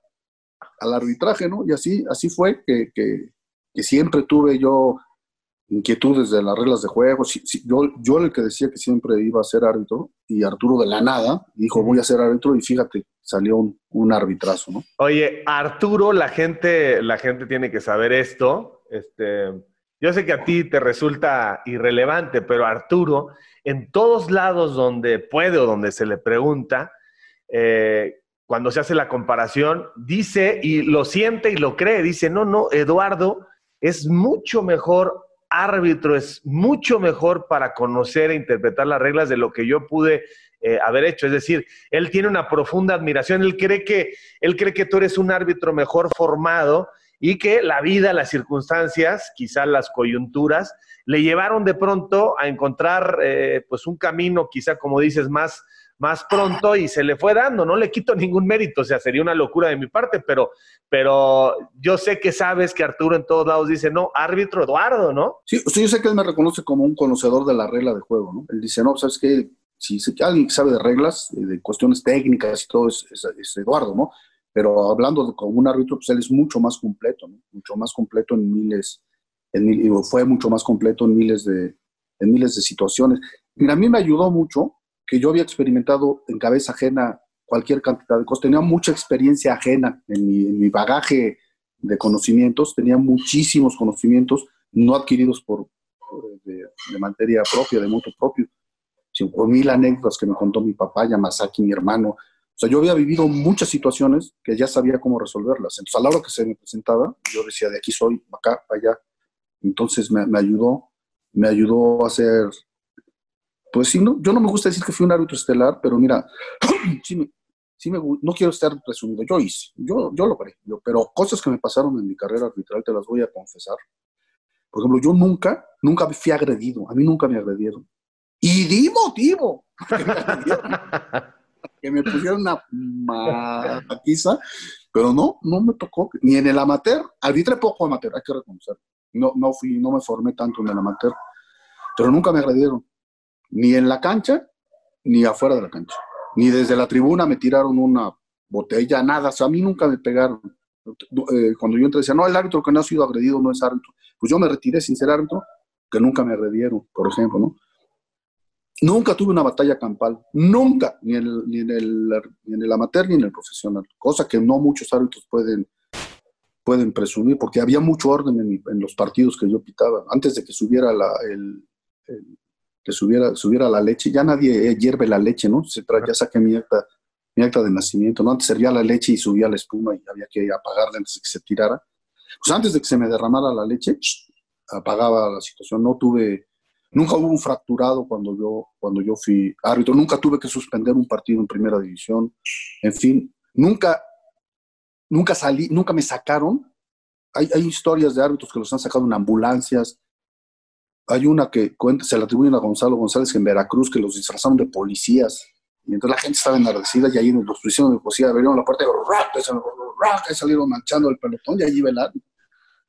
al arbitraje, ¿no? Y así, así fue que, que, que siempre tuve yo inquietudes de las reglas de juego. yo, yo el que decía que siempre iba a ser árbitro y Arturo de la nada dijo voy a ser árbitro y fíjate, salió un, un, arbitrazo, ¿no? Oye, Arturo, la gente, la gente tiene que saber esto. Este, yo sé que a ti te resulta irrelevante, pero Arturo, en todos lados donde puede o donde se le pregunta, eh, cuando se hace la comparación, dice y lo siente y lo cree, dice, no, no, Eduardo es mucho mejor árbitro es mucho mejor para conocer e interpretar las reglas de lo que yo pude eh, haber hecho. Es decir, él tiene una profunda admiración, él cree, que, él cree que tú eres un árbitro mejor formado y que la vida, las circunstancias, quizás las coyunturas, le llevaron de pronto a encontrar eh, pues un camino, quizá como dices, más, más pronto y se le fue dando. No le quito ningún mérito, o sea, sería una locura de mi parte, pero, pero yo sé que sabes que Arturo en todos lados dice, no, árbitro Eduardo, ¿no? Sí, yo sé que él me reconoce como un conocedor de la regla de juego, ¿no? Él dice, no, ¿sabes qué? Si, alguien que sabe de reglas, de cuestiones técnicas y todo, es, Eduardo, ¿no? Pero hablando de, como un árbitro, pues él es mucho más completo, ¿no? Mucho más completo en miles, en, fue mucho más completo en miles de, en miles de situaciones. Mira, a mí me ayudó mucho que yo había experimentado en cabeza ajena cualquier cantidad de cosas. Tenía mucha experiencia ajena en mi, bagaje de conocimientos, tenía muchísimos conocimientos no adquiridos por, de, materia propia, de moto propio. Cinco mil anécdotas que me contó mi papá, Yamazaki, mi hermano. Sea, yo había vivido muchas situaciones que ya sabía cómo resolverlas. Entonces, a la hora que se me presentaba, yo decía, de aquí soy, acá, allá. Entonces, me, me ayudó, me ayudó a hacer pues sí, no, yo no me gusta decir que fui un árbitro estelar, pero mira, [CLEARS THROAT] sí me, sí me, no quiero estar presumido, yo hice, yo, yo logré, yo, pero cosas que me pasaron en mi carrera arbitral te las voy a confesar. Por ejemplo, yo nunca, nunca fui agredido, a mí nunca me agredieron. Y di motivo [LAUGHS] que me, pusieron una matiza, pero no, no me tocó, ni en el amateur, arbitré poco amateur, hay que reconocer. No, no fui, no me formé tanto en el amateur, pero nunca me agredieron ni en la cancha, ni afuera de la cancha. Ni desde la tribuna me tiraron una botella, nada. O sea, a mí nunca me pegaron. Eh, cuando yo entré, decía, no, el árbitro que no ha sido agredido no es árbitro. Pues yo me retiré sin ser árbitro, que nunca me agredieron, por ejemplo, ¿no? Nunca tuve una batalla campal, nunca, ni en el, ni en el, ni en el amateur ni en el profesional, cosa que no muchos árbitros pueden, pueden presumir, porque había mucho orden en, los partidos que yo pitaba. Antes de que subiera la, el, que subiera, subiera la leche. Ya nadie eh, hierve la leche, ¿no? Se ya saqué mi acta, mi acta de nacimiento, ¿no? Antes servía la leche y subía la espuma y había que apagarla antes de que se tirara. Pues antes de que se me derramara la leche, apagaba la situación. No tuve, nunca hubo un fracturado cuando yo, cuando yo fui árbitro. Nunca tuve que suspender un partido en primera división. En fin, nunca, nunca salí, nunca me sacaron. Hay, hay historias de árbitros que los han sacado en ambulancias, hay una que cuenta, se la atribuyen a Gonzalo González en Veracruz, que los disfrazaron de policías. Entonces la gente estaba enardecida y ahí los prisioneros de policía abrieron la puerta y, salieron manchando el pelotón y allí velaron.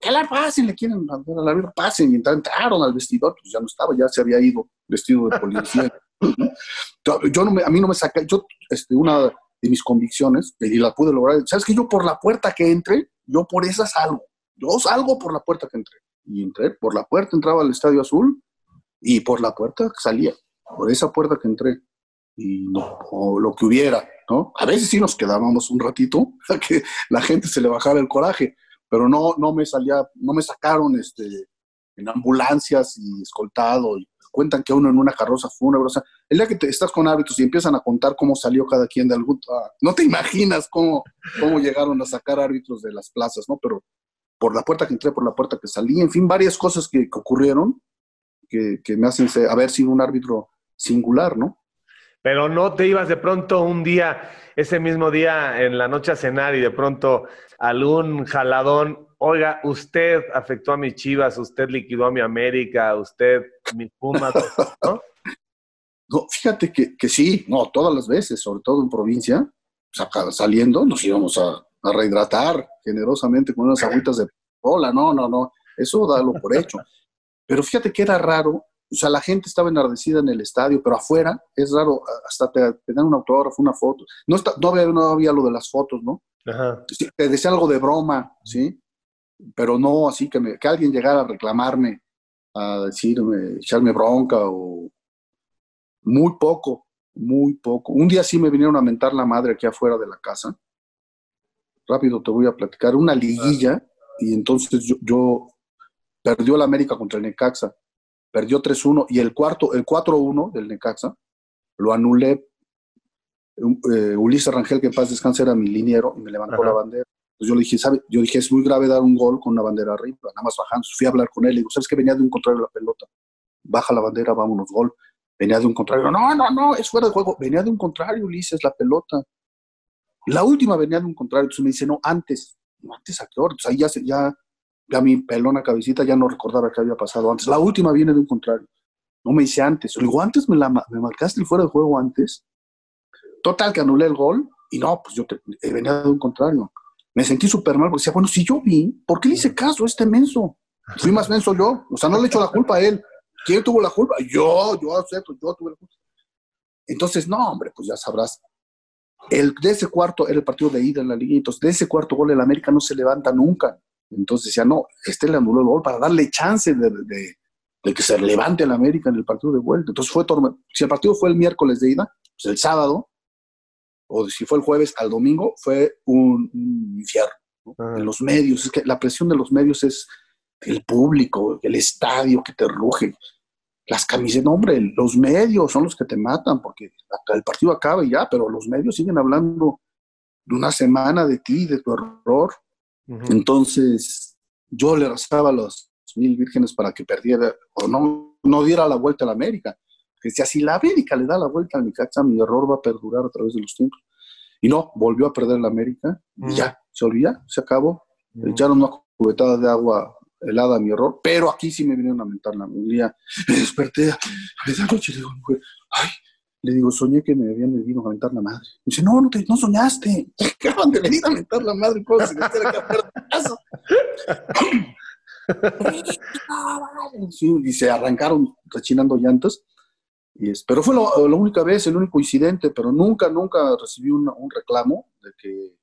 ¿Qué le pasen? Le quieren a la vida, pasen. Y entraron al vestidor, pues ya no estaba, ya se había ido vestido de policía. [LAUGHS] yo no a mí no me saca, yo, este, una de mis convicciones, y la pude lograr, ¿sabes que Yo por la puerta que entre, yo por esa salgo. Yo salgo por la puerta que entré y entré por la puerta, entraba al Estadio Azul y por la puerta salía, por esa puerta que entré y no, lo que hubiera, ¿no? A veces sí nos quedábamos un ratito [LAUGHS] a que la gente se le bajara el coraje, pero no, no me salía, no me sacaron este, en ambulancias y escoltado y cuentan que uno en una carroza fúnebre, o sea, el día que te estás con hábitos y empiezan a contar cómo salió cada quien de algún, ah, no te imaginas cómo, cómo llegaron a sacar árbitros de las plazas, ¿no? Pero por la puerta que entré, por la puerta que salí, en fin, varias cosas que, ocurrieron que, me hacen haber sido un árbitro singular, ¿no? Pero no te ibas de pronto un día, ese mismo día en la noche a cenar y de pronto algún jaladón, oiga, usted afectó a mis chivas, usted liquidó a mi América, usted mis Pumas, ¿no? [LAUGHS] no fíjate que, que, sí, no, todas las veces, sobre todo en provincia, saliendo, nos íbamos a, a rehidratar generosamente con unas agüitas de hola, no, no, no, eso dalo por hecho. [LAUGHS] Pero fíjate que era raro, o sea, la gente estaba enardecida en el estadio, pero afuera es raro, hasta te, dan un autógrafo, una foto. No, está, no, había, no había lo de las fotos, ¿no? Ajá. Te decía algo de broma, ¿sí? Pero no así que, me, que alguien llegara a reclamarme, a decirme, echarme bronca o muy poco, muy poco. Un día sí me vinieron a mentar la madre aquí afuera de la casa rápido te voy a platicar, una liguilla y entonces yo, yo perdió el América contra el Necaxa, perdió 3-1 y el cuarto, el 4-1 del Necaxa lo anulé. Eh, Ulises Rangel, que en paz descanse, era mi liniero y me levantó la bandera. Entonces yo le dije, ¿sabe? Yo dije, es muy grave dar un gol con una bandera arriba, nada más bajando. Fui a hablar con él y digo, ¿sabes que venía de un contrario la pelota? Baja la bandera, vámonos, gol. Venía de un contrario. No, no, no, es fuera de juego. Venía de un contrario, Ulises, la pelota. La última venía de un contrario, entonces me dice, no, antes. ¿antes a qué hora? Pues ahí ya, ya, ya mi pelona cabecita ya no recordaba qué había pasado antes. La última viene de un contrario. No me hice antes. Le digo, antes me, la, me marcaste el fuera de juego antes. Total, que anulé el gol. Y no, pues yo eh, venía de un contrario. Me sentí súper mal porque decía, bueno, si yo vi, ¿por qué le hice caso a este menso? Fui más menso yo. O sea, no le echo la culpa a él. ¿Quién tuvo la culpa? Yo, yo acepto, yo tuve la culpa. Entonces, no, hombre, pues ya sabrás. El, de ese cuarto era el partido de ida en la liga, entonces de ese cuarto gol el América no se levanta nunca. Entonces ya no, este le anuló el gol para darle chance de, de, que se levante el América en el partido de vuelta. Entonces fue Si el partido fue el miércoles de ida, pues el sábado, o si fue el jueves al domingo, fue un, infierno. Ah. En los medios, es que la presión de los medios es el público, el estadio que te ruge las camisetas, no, hombre, los medios son los que te matan, porque el partido acaba y ya, pero los medios siguen hablando de una semana de ti, de tu error. Entonces, yo le rezaba a los mil vírgenes para que perdiera o no, no diera la vuelta a la América. Que si así la América le da la vuelta al Necaxa, mi error va a perdurar a través de los tiempos. Y no, volvió a perder la América y ya, se olvida, se acabó. Echaron una cubetada de agua helada mi error, pero aquí sí me vinieron a mentar la día Me desperté a esa noche, le digo, ay, le digo, soñé que me habían venido a mentar la madre. Me dice, no, no, te, no soñaste, te acaban de venir a mentar la madre, ¿cómo se [LAUGHS] sí, y se arrancaron rechinando llantas. Y es, pero fue la única vez, el único incidente, pero nunca, nunca recibí un, un reclamo de que,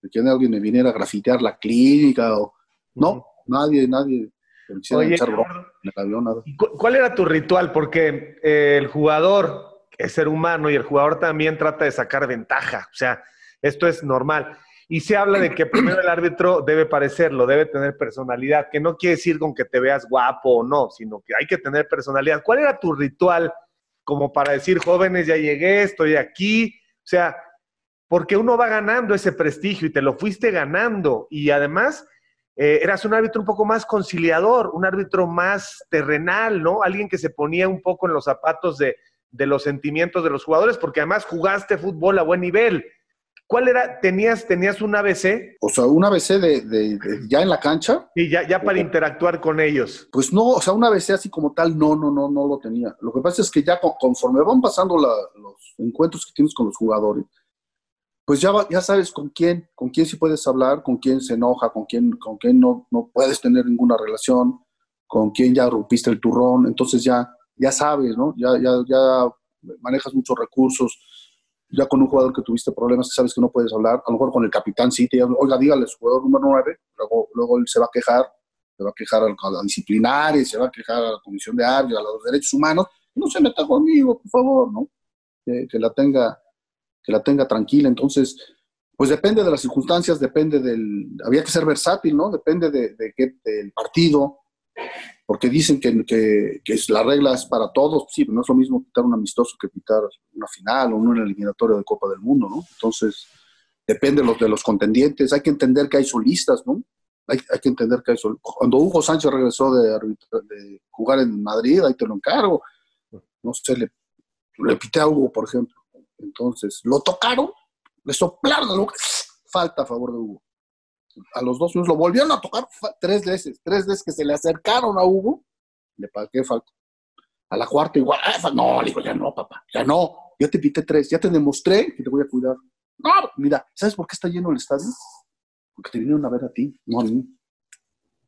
de que alguien me viniera a grafitear la clínica o... No, nadie, nadie. Oye, ¿Cuál era tu ritual? Porque eh, el jugador es ser humano y el jugador también trata de sacar ventaja. O sea, esto es normal. Y se habla de que primero el árbitro debe parecerlo, debe tener personalidad, que no quiere decir con que te veas guapo o no, sino que hay que tener personalidad. ¿Cuál era tu ritual como para decir, jóvenes, ya llegué, estoy aquí? O sea, porque uno va ganando ese prestigio y te lo fuiste ganando. Y además, eh, eras un árbitro un poco más conciliador, un árbitro más terrenal, ¿no? Alguien que se ponía un poco en los zapatos de, los sentimientos de los jugadores, porque además jugaste fútbol a buen nivel. ¿Cuál era? ¿Tenías, tenías un ABC? O sea, un ABC de, ya en la cancha. Y ya, ya para interactuar con ellos. Pues no, o sea, un ABC así como tal, no, no, no, no lo tenía. Lo que pasa es que ya conforme van pasando los encuentros que tienes con los jugadores, pues ya, ya sabes con quién, con quién sí puedes hablar, con quién se enoja, con quién, con quién no, no puedes tener ninguna relación, con quién ya rompiste el turrón, entonces ya, ya sabes, ¿no? Ya, ya, ya manejas muchos recursos, ya con un jugador que tuviste problemas que sabes que no puedes hablar, a lo mejor con el capitán sí, te oiga, dígale, su jugador número 9, luego, luego él se va a quejar, se va a quejar a la disciplinaria, se va a quejar a la Comisión de Árbitros, a los derechos humanos, no se meta conmigo, por favor, ¿no? Que, la tenga que la tenga tranquila. Entonces, pues depende de las circunstancias, depende del... Había que ser versátil, ¿no? Depende de, qué, del partido, porque dicen que, que, que, la regla es para todos. Sí, no es lo mismo quitar un amistoso que quitar una final o un eliminatorio de Copa del Mundo, ¿no? Entonces, depende de los, de los contendientes. Hay que entender que hay solistas, ¿no? Hay, hay que entender que hay solistas. Cuando Hugo Sánchez regresó de, de, jugar en Madrid, ahí te lo encargo. No sé, le, le pité a Hugo, por ejemplo entonces, lo tocaron, le soplaron falta a favor de Hugo. A los dos lo volvieron a tocar tres veces, tres veces que se le acercaron a Hugo, le pagué falta. A la cuarta igual, ah, no, le digo, ya no, papá, ya no, ya te pité tres, ya te demostré que te voy a cuidar. No, mira, ¿sabes por qué está lleno el estadio? Porque te vinieron a ver a ti, no a mí.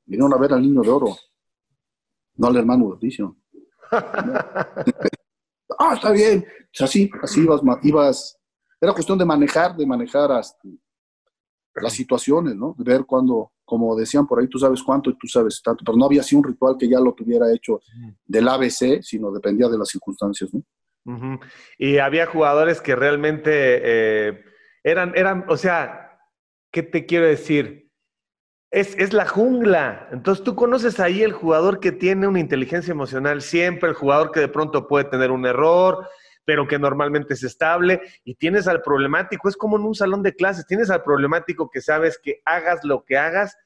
Vinieron a ver al niño de oro, no al hermano de [LAUGHS] ah, está bien. así, así ibas, ibas, era cuestión de manejar, de manejar hasta las situaciones, ¿no? Ver cuando, como decían por ahí, tú sabes cuánto y tú sabes tanto, pero no había así un ritual que ya lo tuviera hecho del ABC, sino dependía de las circunstancias, ¿no? Y había jugadores que realmente eh, eran, eran, o sea, ¿qué te quiero decir? Es, la jungla. Entonces tú conoces ahí el jugador que tiene una inteligencia emocional siempre, el jugador que de pronto puede tener un error, pero que normalmente es estable, y tienes al problemático, es como en un salón de clases, tienes al problemático que sabes que hagas lo que hagas,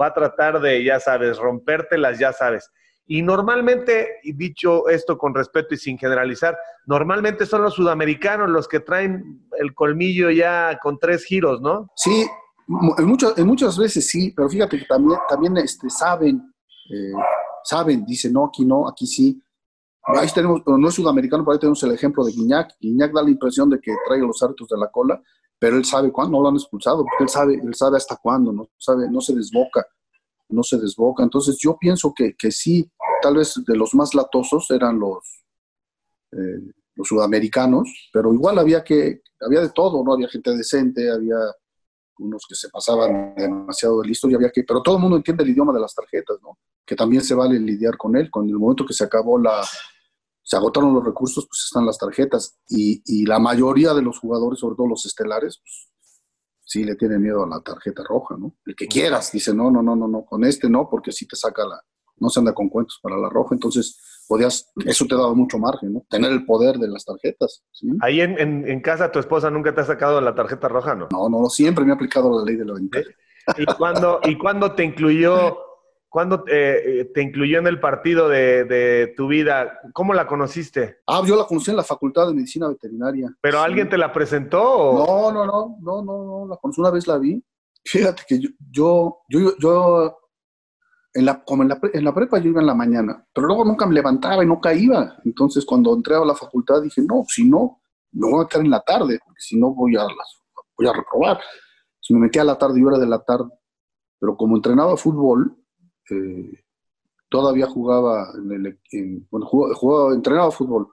va a tratar de, ya sabes, rompértelas, ya sabes. Y normalmente, dicho esto con respeto y sin generalizar, normalmente son los sudamericanos los que traen el colmillo ya con tres giros, ¿no? Sí, En muchas, en muchas veces sí, pero fíjate que también, también este, saben, eh, saben, dicen, no, aquí no, aquí sí. Ahí tenemos, no es sudamericano, pero ahí tenemos el ejemplo de Guiñac. Guiñac da la impresión de que trae los árbitros de la cola, pero él sabe cuándo, no lo han expulsado, porque él sabe, él sabe hasta cuándo, no, sabe, no se desboca, no se desboca. Entonces yo pienso que, que sí, tal vez de los más latosos eran los, eh, los sudamericanos, pero igual había que, había de todo, ¿no? Había gente decente, había unos que se pasaban demasiado de listo y había que, pero todo el mundo entiende el idioma de las tarjetas, ¿no? Que también se vale lidiar con él. Con el momento que se acabó la, se agotaron los recursos, pues están las tarjetas. Y, y la mayoría de los jugadores, sobre todo los estelares, pues sí le tienen miedo a la tarjeta roja, ¿no? El que quieras, dice, no, no, no, no, no, con este no, porque si te saca la, no se anda con cuentos para la roja, entonces podías, eso te daba mucho margen, ¿no? Tener el poder de las tarjetas. Ahí en, en, casa tu esposa nunca te ha sacado la tarjeta roja, ¿no? No, no, siempre me ha aplicado la ley de la ventaja. ¿Y cuándo, ¿Y cuándo te incluyó, cuándo eh, te incluyó en el partido de, de, tu vida? ¿Cómo la conociste? Ah, yo la conocí en la Facultad de Medicina Veterinaria. ¿Pero alguien te la presentó? No, no, no, no, no, no, la conocí una vez, la vi. Fíjate que yo, yo, yo, yo en la, como en la, en la, prepa yo iba en la mañana, pero luego nunca me levantaba y nunca iba. Entonces cuando entré a la facultad dije, no, si no, me voy a quedar en la tarde, porque si no voy a, las, voy a reprobar. Entonces me metí a la tarde y hora de la tarde. Pero como entrenaba fútbol, eh, todavía jugaba, en el, bueno, jugaba, entrenaba fútbol.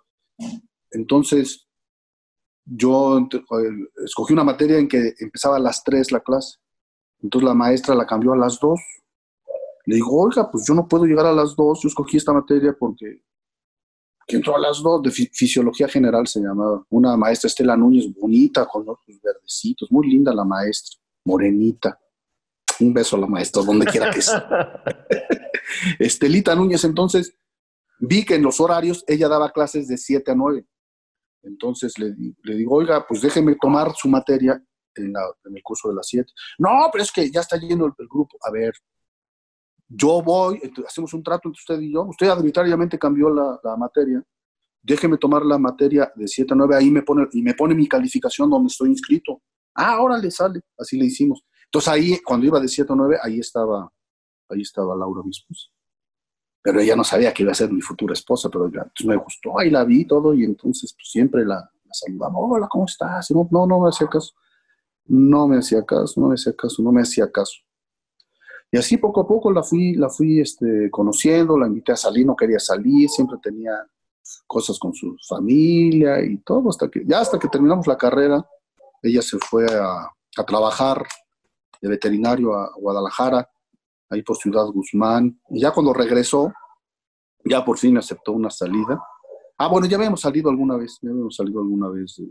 Entonces yo escogí una materia en que empezaba a las 3 la clase. Entonces la maestra la cambió a las 2 le digo, oiga, pues yo no puedo llegar a las dos, yo escogí esta materia porque que entró a las dos, de fisiología general se llamaba. Una maestra, Estela Núñez, bonita, con ojos verdecitos, muy linda la maestra, morenita. Un beso a la maestra, donde quiera que sea. [LAUGHS] Estelita Núñez, entonces, vi que en los horarios ella daba clases de 7 a 9. Entonces le, le, digo, oiga, pues déjeme tomar su materia en, el curso de las 7. No, pero es que ya está lleno el grupo. A ver, yo voy, hacemos un trato entre usted y yo, usted arbitrariamente cambió la, materia, déjeme tomar la materia de 7 a 9, ahí me pone, y me pone mi calificación donde estoy inscrito. Ah, ahora le sale, así le hicimos. Entonces ahí, cuando iba de 7 a 9, ahí estaba, ahí estaba Laura, mi esposa. Pero ella no sabía que iba a ser mi futura esposa, pero ya, me gustó, ahí la vi todo, y entonces pues, siempre la, la saludaba, hola, ¿cómo estás? No, no, no me hacía caso. No me hacía caso, no me hacía caso, no me hacía caso. Y así poco a poco la fui, la fui este, conociendo, la invité a salir, no quería salir, siempre tenía cosas con su familia y todo, hasta que, ya hasta que terminamos la carrera, ella se fue a, a trabajar de veterinario a Guadalajara, ahí por Ciudad Guzmán, y ya cuando regresó, ya por fin aceptó una salida. Ah, bueno, ya habíamos salido alguna vez, ya habíamos salido alguna vez.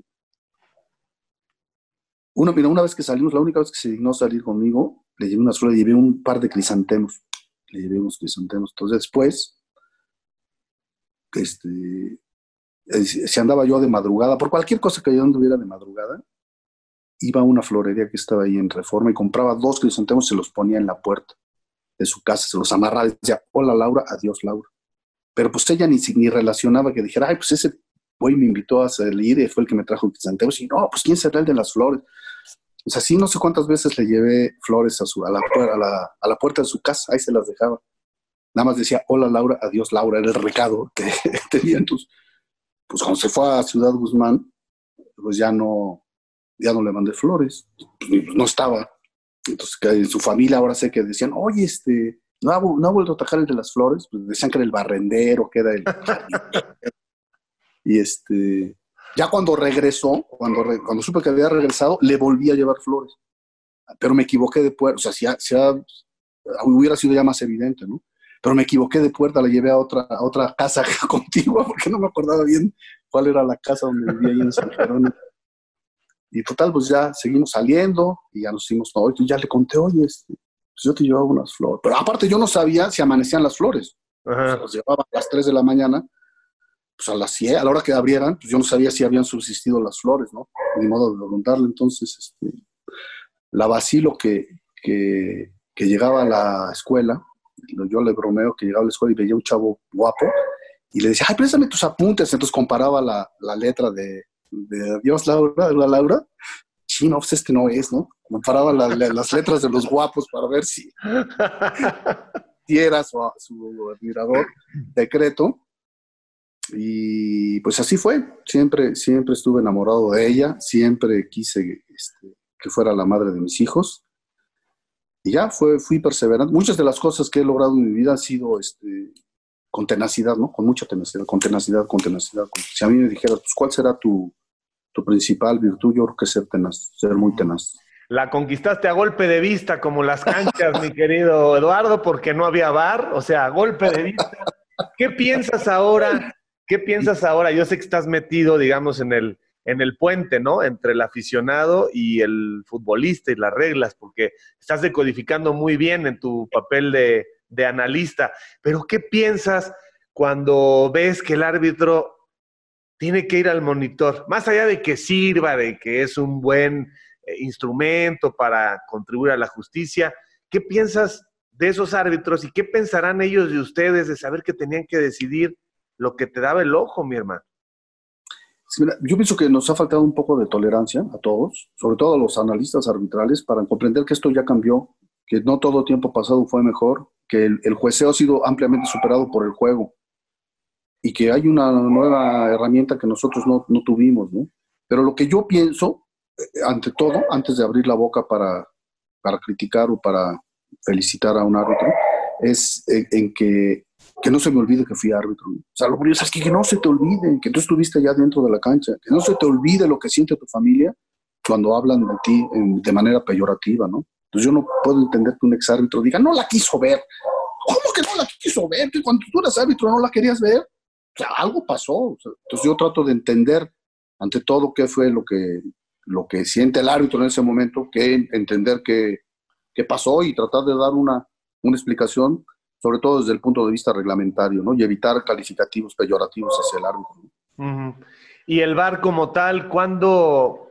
Una, mira, una vez que salimos, la única vez que se dignó salir conmigo, le llevé unas flores, le llevé un par de crisantemos. Le llevé unos crisantemos. Entonces después, este, si andaba yo de madrugada, por cualquier cosa que yo anduviera de madrugada, iba a una florería que estaba ahí en Reforma y compraba dos crisantemos y se los ponía en la puerta de su casa, se los amarraba y decía, hola Laura, adiós Laura. Pero pues ella ni, ni relacionaba que dijera, ay, pues ese güey me invitó a salir y fue el que me trajo crisantemos. Y no, pues ¿quién será el de las flores? O sea, sí, no sé cuántas veces le llevé flores a, su, a, la, a, la, puerta de su casa, ahí se las dejaba. Nada más decía, hola Laura, adiós Laura, era el recado que [LAUGHS] tenía. Entonces, pues cuando se fue a Ciudad Guzmán, pues ya no, ya no le mandé flores, pues, no estaba. Entonces, que en su familia ahora sé que decían, oye, este, no ha, ha vuelto a atajar el de las flores, pues decían que era el barrendero, que era el... [LAUGHS] y este, ya cuando regresó, cuando, cuando supe que había regresado, le volví a llevar flores. Pero me equivoqué de puerta, o sea, si, hubiera sido ya más evidente, ¿no? Pero me equivoqué de puerta, la llevé a otra, a otra casa [LAUGHS] contigua porque no me acordaba bien cuál era la casa donde vivía ahí en San Jerónimo. Y total, pues ya seguimos saliendo y ya nos hicimos todo. Y ya le conté, oye, este, pues yo te llevaba unas flores. Pero aparte yo no sabía si amanecían las flores. Ajá. las llevaba a las 3 de la mañana pues a las 100, a la hora que abrieran, pues yo no sabía si habían subsistido las flores, ¿no? Ni modo de preguntarle. Entonces, este, la vacilo que, que, llegaba a la escuela, yo le bromeo que llegaba a la escuela y veía un chavo guapo y le decía, ay, préstame tus apuntes. Entonces comparaba la, la letra de, de Adiós Laura, la Laura, chino, pues este no es, ¿no? Comparaba las letras de los guapos para ver si, [LAUGHS] si era su, su admirador secreto. Y pues así fue, siempre, siempre estuve enamorado de ella, siempre quise este, que fuera la madre de mis hijos. Y ya fue, fui perseverante. Muchas de las cosas que he logrado en mi vida han sido este, con tenacidad, ¿no? Con mucha tenacidad, con tenacidad, con tenacidad. Si a mí me dijeras, pues, ¿cuál será tu, tu principal virtud? Yo creo que ser tenaz, ser muy tenaz. La conquistaste a golpe de vista, como las canchas, mi querido Eduardo, porque no había bar, o sea, a golpe de vista. ¿Qué piensas ahora ¿Qué piensas ahora? Yo sé que estás metido, digamos, en el, en el puente, ¿no? Entre el aficionado y el futbolista y las reglas, porque estás decodificando muy bien en tu papel de, de analista. Pero ¿qué piensas cuando ves que el árbitro tiene que ir al monitor? Más allá de que sirva, de que es un buen eh, instrumento para contribuir a la justicia, ¿qué piensas de esos árbitros y qué pensarán ellos de ustedes de saber que tenían que decidir lo que te daba el ojo, mi hermano. yo pienso que nos ha faltado un poco de tolerancia a todos, sobre todo a los analistas arbitrales, para comprender que esto ya cambió, que no todo tiempo pasado fue mejor, que el, el jueceo ha sido ampliamente superado por el juego y que hay una nueva herramienta que nosotros no, no tuvimos, ¿no? Pero lo que yo pienso, eh, ante todo, antes de abrir la boca para, para criticar o para felicitar a un árbitro, es en que que no se me olvide que fui árbitro. O sea, lo curioso es que, no se te olvide que tú estuviste ya dentro de la cancha, que no se te olvide lo que siente tu familia cuando hablan de ti de manera peyorativa, ¿no? Entonces yo no puedo entender que un ex árbitro diga, no la quiso ver. ¿Cómo que no la quiso ver? Que cuando tú eras árbitro no la querías ver. O sea, algo pasó. entonces yo trato de entender ante todo qué fue lo que, lo que siente el árbitro en ese momento, que entender qué, qué pasó y tratar de dar una, una explicación sobre todo desde el punto de vista reglamentario, ¿no? Y evitar calificativos peyorativos hacia el árbitro. Y el VAR como tal, ¿cuándo,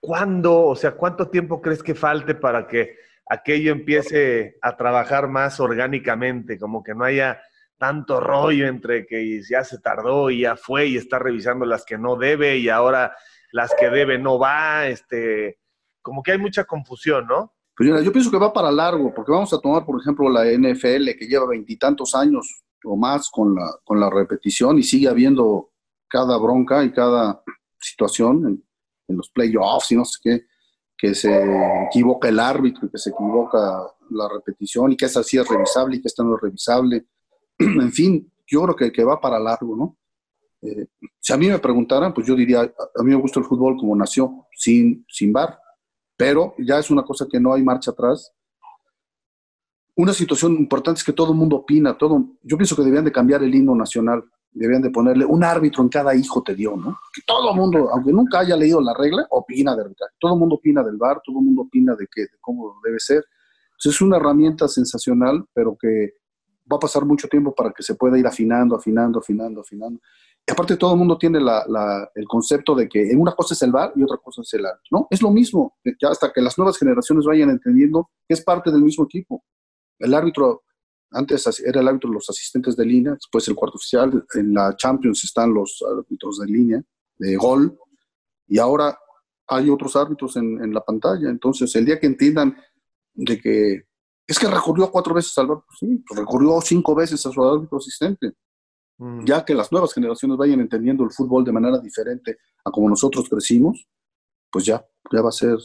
¿cuándo, o sea, cuánto tiempo crees que falte para que aquello empiece a trabajar más orgánicamente, como que no haya tanto rollo entre que ya se tardó y ya fue y está revisando las que no debe y ahora las que debe no va, este, como que hay mucha confusión, ¿no? Pues yo pienso que va para largo, porque vamos a tomar, por ejemplo, la NFL, que lleva veintitantos años o más con la, con la repetición y sigue habiendo cada bronca y cada situación en, los playoffs y no sé qué, que se equivoca el árbitro y que se equivoca la repetición y que esa sí es revisable y que esta no es revisable. [CLEARS THROAT] en fin, yo creo que, que va para largo, ¿no? Eh, si a mí me preguntaran, pues yo diría, a mí me gusta el fútbol como nació, sin, sin bar pero ya es una cosa que no hay marcha atrás. Una situación importante es que todo el mundo opina, todo, yo pienso que debían de cambiar el himno nacional, debían de ponerle un árbitro en cada hijo te dio, ¿no? Que todo el mundo, aunque nunca haya leído la regla, opina de arbitraje. Todo el mundo opina del bar, todo el mundo opina de, que, de cómo debe ser. Es una herramienta sensacional, pero que va a pasar mucho tiempo para que se pueda ir afinando, afinando, afinando, afinando. Y aparte todo el mundo tiene el concepto de que una cosa es el bar y otra cosa es el árbitro, ¿no? Es lo mismo, ya hasta que las nuevas generaciones vayan entendiendo que es parte del mismo equipo. El árbitro, antes era el árbitro los asistentes de línea, después el cuarto oficial, en la Champions están los árbitros de línea, de gol, y ahora hay otros árbitros en, en la pantalla. Entonces, el día que entiendan de que es que recurrió cuatro veces al pues sí, pues recurrió cinco veces a su árbitro asistente ya que las nuevas generaciones vayan entendiendo el fútbol de manera diferente a como nosotros crecimos, pues ya, ya va a ser,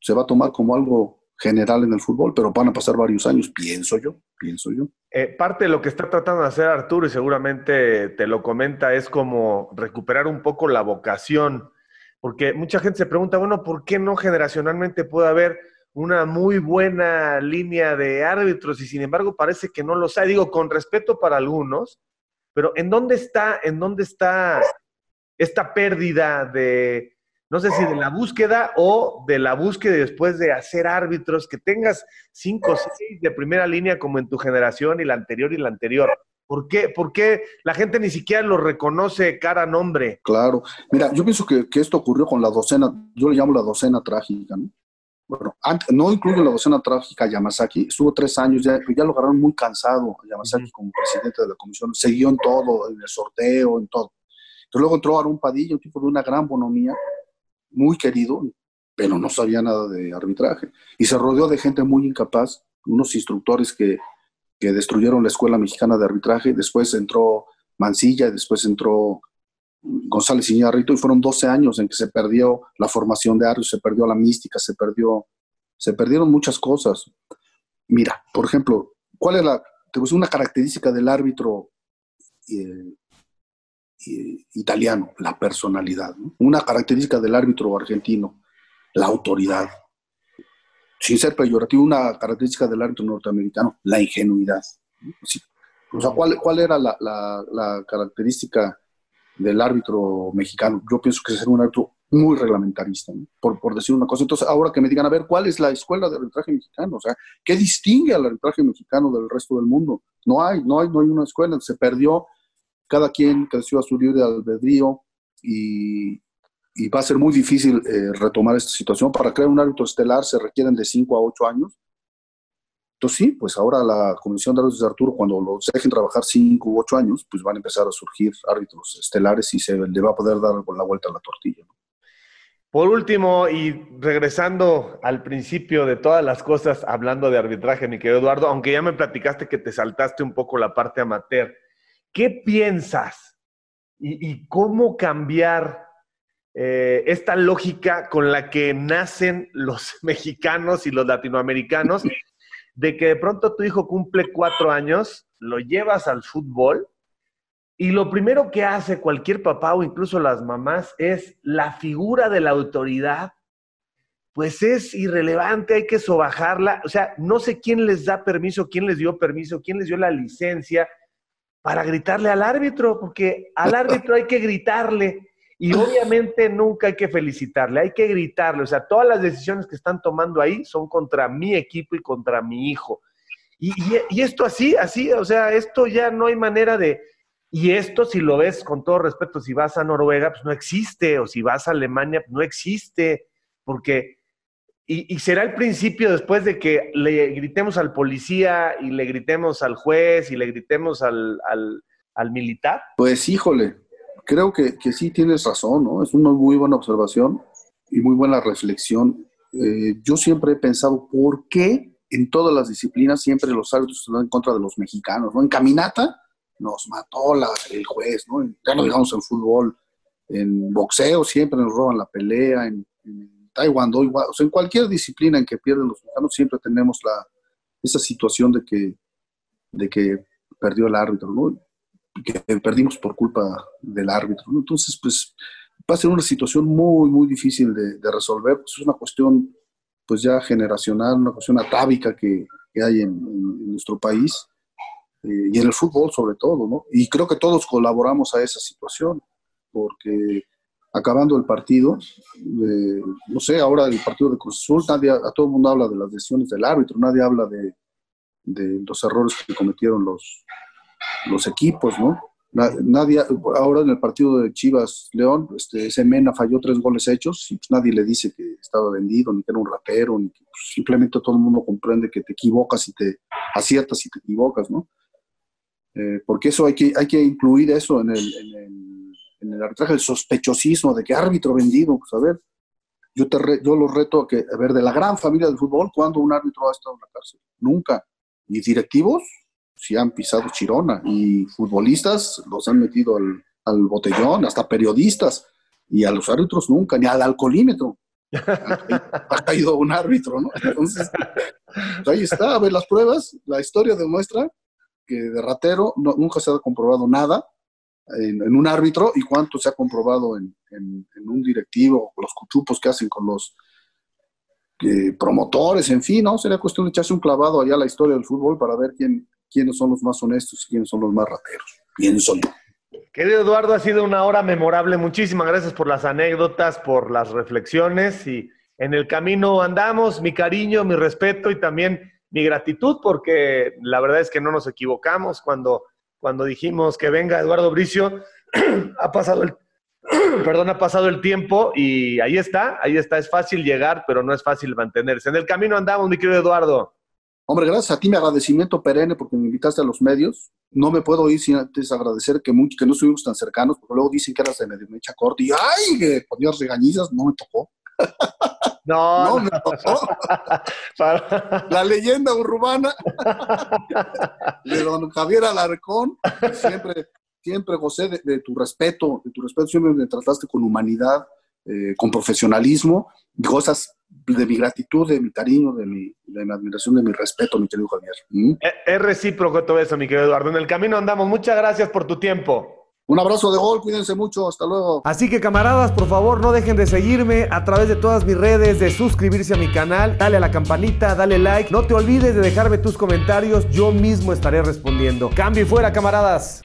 se va a tomar como algo general en el fútbol, pero van a pasar varios años, pienso yo, pienso yo. Eh, parte de lo que está tratando de hacer Arturo, y seguramente te lo comenta, es como recuperar un poco la vocación, porque mucha gente se pregunta, bueno, ¿por qué no generacionalmente puede haber una muy buena línea de árbitros y sin embargo parece que no los hay? Digo, con respeto para algunos, pero ¿en dónde está, en dónde está esta pérdida de, no sé si de la búsqueda o de la búsqueda después de hacer árbitros, que tengas cinco o seis de primera línea como en tu generación y la anterior y la anterior? ¿Por qué, ¿Por qué la gente ni siquiera lo reconoce cara a nombre? Claro. Mira, yo pienso que, que, esto ocurrió con la docena, yo le llamo la docena trágica, ¿no? bueno, no incluyo la docena trágica Yamazaki, estuvo tres años, ya, ya lo agarraron muy cansado Yamazaki como presidente de la comisión, siguió en todo, en el sorteo, en todo. Entonces luego entró Arun Padilla, un tipo de una gran bonomía, muy querido, pero no sabía nada de arbitraje. Y se rodeó de gente muy incapaz, unos instructores que, que destruyeron la Escuela Mexicana de Arbitraje, después entró Mancilla, después entró González Iñárritu, y fueron 12 años en que se perdió la formación de árbitros, se perdió la mística, se perdió, se perdieron muchas cosas. Mira, por ejemplo, ¿cuál es la, una característica del árbitro eh, italiano? La personalidad. Una característica del árbitro argentino, la autoridad. Sin ser peyorativo, una característica del árbitro norteamericano, la ingenuidad. O sea, ¿cuál, cuál era la característica del árbitro mexicano. Yo pienso que es un árbitro muy reglamentarista, por, por, decir una cosa. Entonces, ahora que me digan, a ver, ¿cuál es la escuela de arbitraje mexicano? O sea, ¿qué distingue al arbitraje mexicano del resto del mundo? No hay, no hay, no hay una escuela. Se perdió, cada quien creció a su libre albedrío y, va a ser muy difícil eh, retomar esta situación. Para crear un árbitro estelar se requieren de 5 a 8 años entonces sí, pues ahora la Comisión de Árbitros de Arturo, cuando los dejen trabajar cinco u ocho años, pues van a empezar a surgir árbitros estelares y se le va a poder dar la vuelta a la tortilla. Por último, y regresando al principio de todas las cosas, hablando de arbitraje, mi querido Eduardo, aunque ya me platicaste que te saltaste un poco la parte amateur, ¿qué piensas y, cómo cambiar eh, esta lógica con la que nacen los [LAUGHS] mexicanos y los latinoamericanos de que de pronto tu hijo cumple cuatro años, lo llevas al fútbol y lo primero que hace cualquier papá o incluso las mamás es la figura de la autoridad, pues es irrelevante, hay que sobajarla. O sea, no sé quién les da permiso, quién les dio permiso, quién les dio la licencia para gritarle al árbitro, porque al árbitro hay que gritarle. Y [LAUGHS] obviamente nunca hay que felicitarle, hay que gritarle. O sea, todas las decisiones que están tomando ahí son contra mi equipo y contra mi hijo. Y, esto así, así, o sea, esto ya no hay manera de... Y esto, si lo ves con todo respeto, si vas a Noruega, pues no existe, o si vas a Alemania, pues no existe, porque... Y, será el principio después de que le gritemos al policía y le gritemos al juez y le gritemos al, al militar. Pues híjole, creo que, que, sí tienes razón, ¿no? Es una muy buena observación y muy buena reflexión. Eh, yo siempre he pensado, ¿por qué en todas las disciplinas siempre los árbitros están en contra de los mexicanos, ¿no? En caminata nos mató la, el juez, ¿no? Ya no digamos en fútbol, en boxeo siempre nos roban la pelea, en, en taekwondo igual, o sea, en cualquier disciplina en que pierden los mexicanos siempre tenemos la, esa situación de que, de que perdió el árbitro, ¿no? que perdimos por culpa del árbitro. Entonces, pues va a ser una situación muy, muy difícil de, resolver. Pues, es una cuestión, pues ya generacional, una cuestión atávica que, hay en, nuestro país eh, y en el fútbol sobre todo, ¿no? Y creo que todos colaboramos a esa situación, porque acabando el partido, no sé, ahora el partido de Cruz Azul, nadie, a todo el mundo habla de las decisiones del árbitro, nadie habla de, los errores que cometieron los, equipos, ¿no? Nadie, ahora en el partido de Chivas León, este, Semena falló tres goles hechos y pues nadie le dice que estaba vendido, ni que era un rapero, ni que pues, simplemente todo el mundo comprende que te equivocas y te aciertas y te equivocas, ¿no? Eh, porque eso hay que, hay que incluir eso en el, en el, en el arbitraje, el sospechosismo de que árbitro vendido, pues a ver, yo, te yo lo reto a que, a ver, de la gran familia del fútbol, ¿cuándo un árbitro ha estado en la cárcel? Nunca. ¿Y directivos? sí han pisado Chirona y futbolistas los han metido al, botellón, hasta periodistas, y a los árbitros nunca, ni al alcoholímetro. ha caído un árbitro, ¿no? Entonces, pues ahí está, a ver las pruebas, la historia demuestra que de ratero nunca se ha comprobado nada en, un árbitro y cuánto se ha comprobado en, un directivo, los cuchupos que hacen con los eh, promotores, en fin, ¿no? Sería cuestión de echarse un clavado allá a la historia del fútbol para ver quién, quiénes son los más honestos y quiénes son los más rateros. soy yo. Querido Eduardo, ha sido una hora memorable. Muchísimas gracias por las anécdotas, por las reflexiones y en el camino andamos. Mi cariño, mi respeto y también mi gratitud porque la verdad es que no nos equivocamos cuando, cuando dijimos que venga Eduardo Bricio. [CLEARS THROAT] ha pasado el, [CLEARS THROAT] perdón, ha pasado el tiempo y ahí está, ahí está. Es fácil llegar, pero no es fácil mantenerse. En el camino andamos, mi querido Eduardo. Hombre, gracias a ti, mi agradecimiento perenne porque me invitaste a los medios. No me puedo ir sin antes agradecer que, que no estuvimos tan cercanos, porque luego dicen que eras de medio mecha corta y ¡ay! que ponías regañizas, no me tocó. [LAUGHS] No, no. [LAUGHS] La leyenda urbana de don Javier Alarcón. Siempre, siempre gocé de, tu respeto, de tu respeto. Siempre me trataste con humanidad, eh, con profesionalismo. Cosas de mi gratitud, de mi cariño, de mi, de mi admiración, de mi respeto, mi querido Javier. ¿Mm? Es recíproco todo eso, mi querido Eduardo. En el camino andamos. Muchas gracias por tu tiempo. Un abrazo de gol, cuídense mucho, hasta luego. Así que camaradas, por favor, no dejen de seguirme a través de todas mis redes, de suscribirse a mi canal, dale a la campanita, dale like, no te olvides de dejarme tus comentarios, yo mismo estaré respondiendo. Cambio y fuera, camaradas.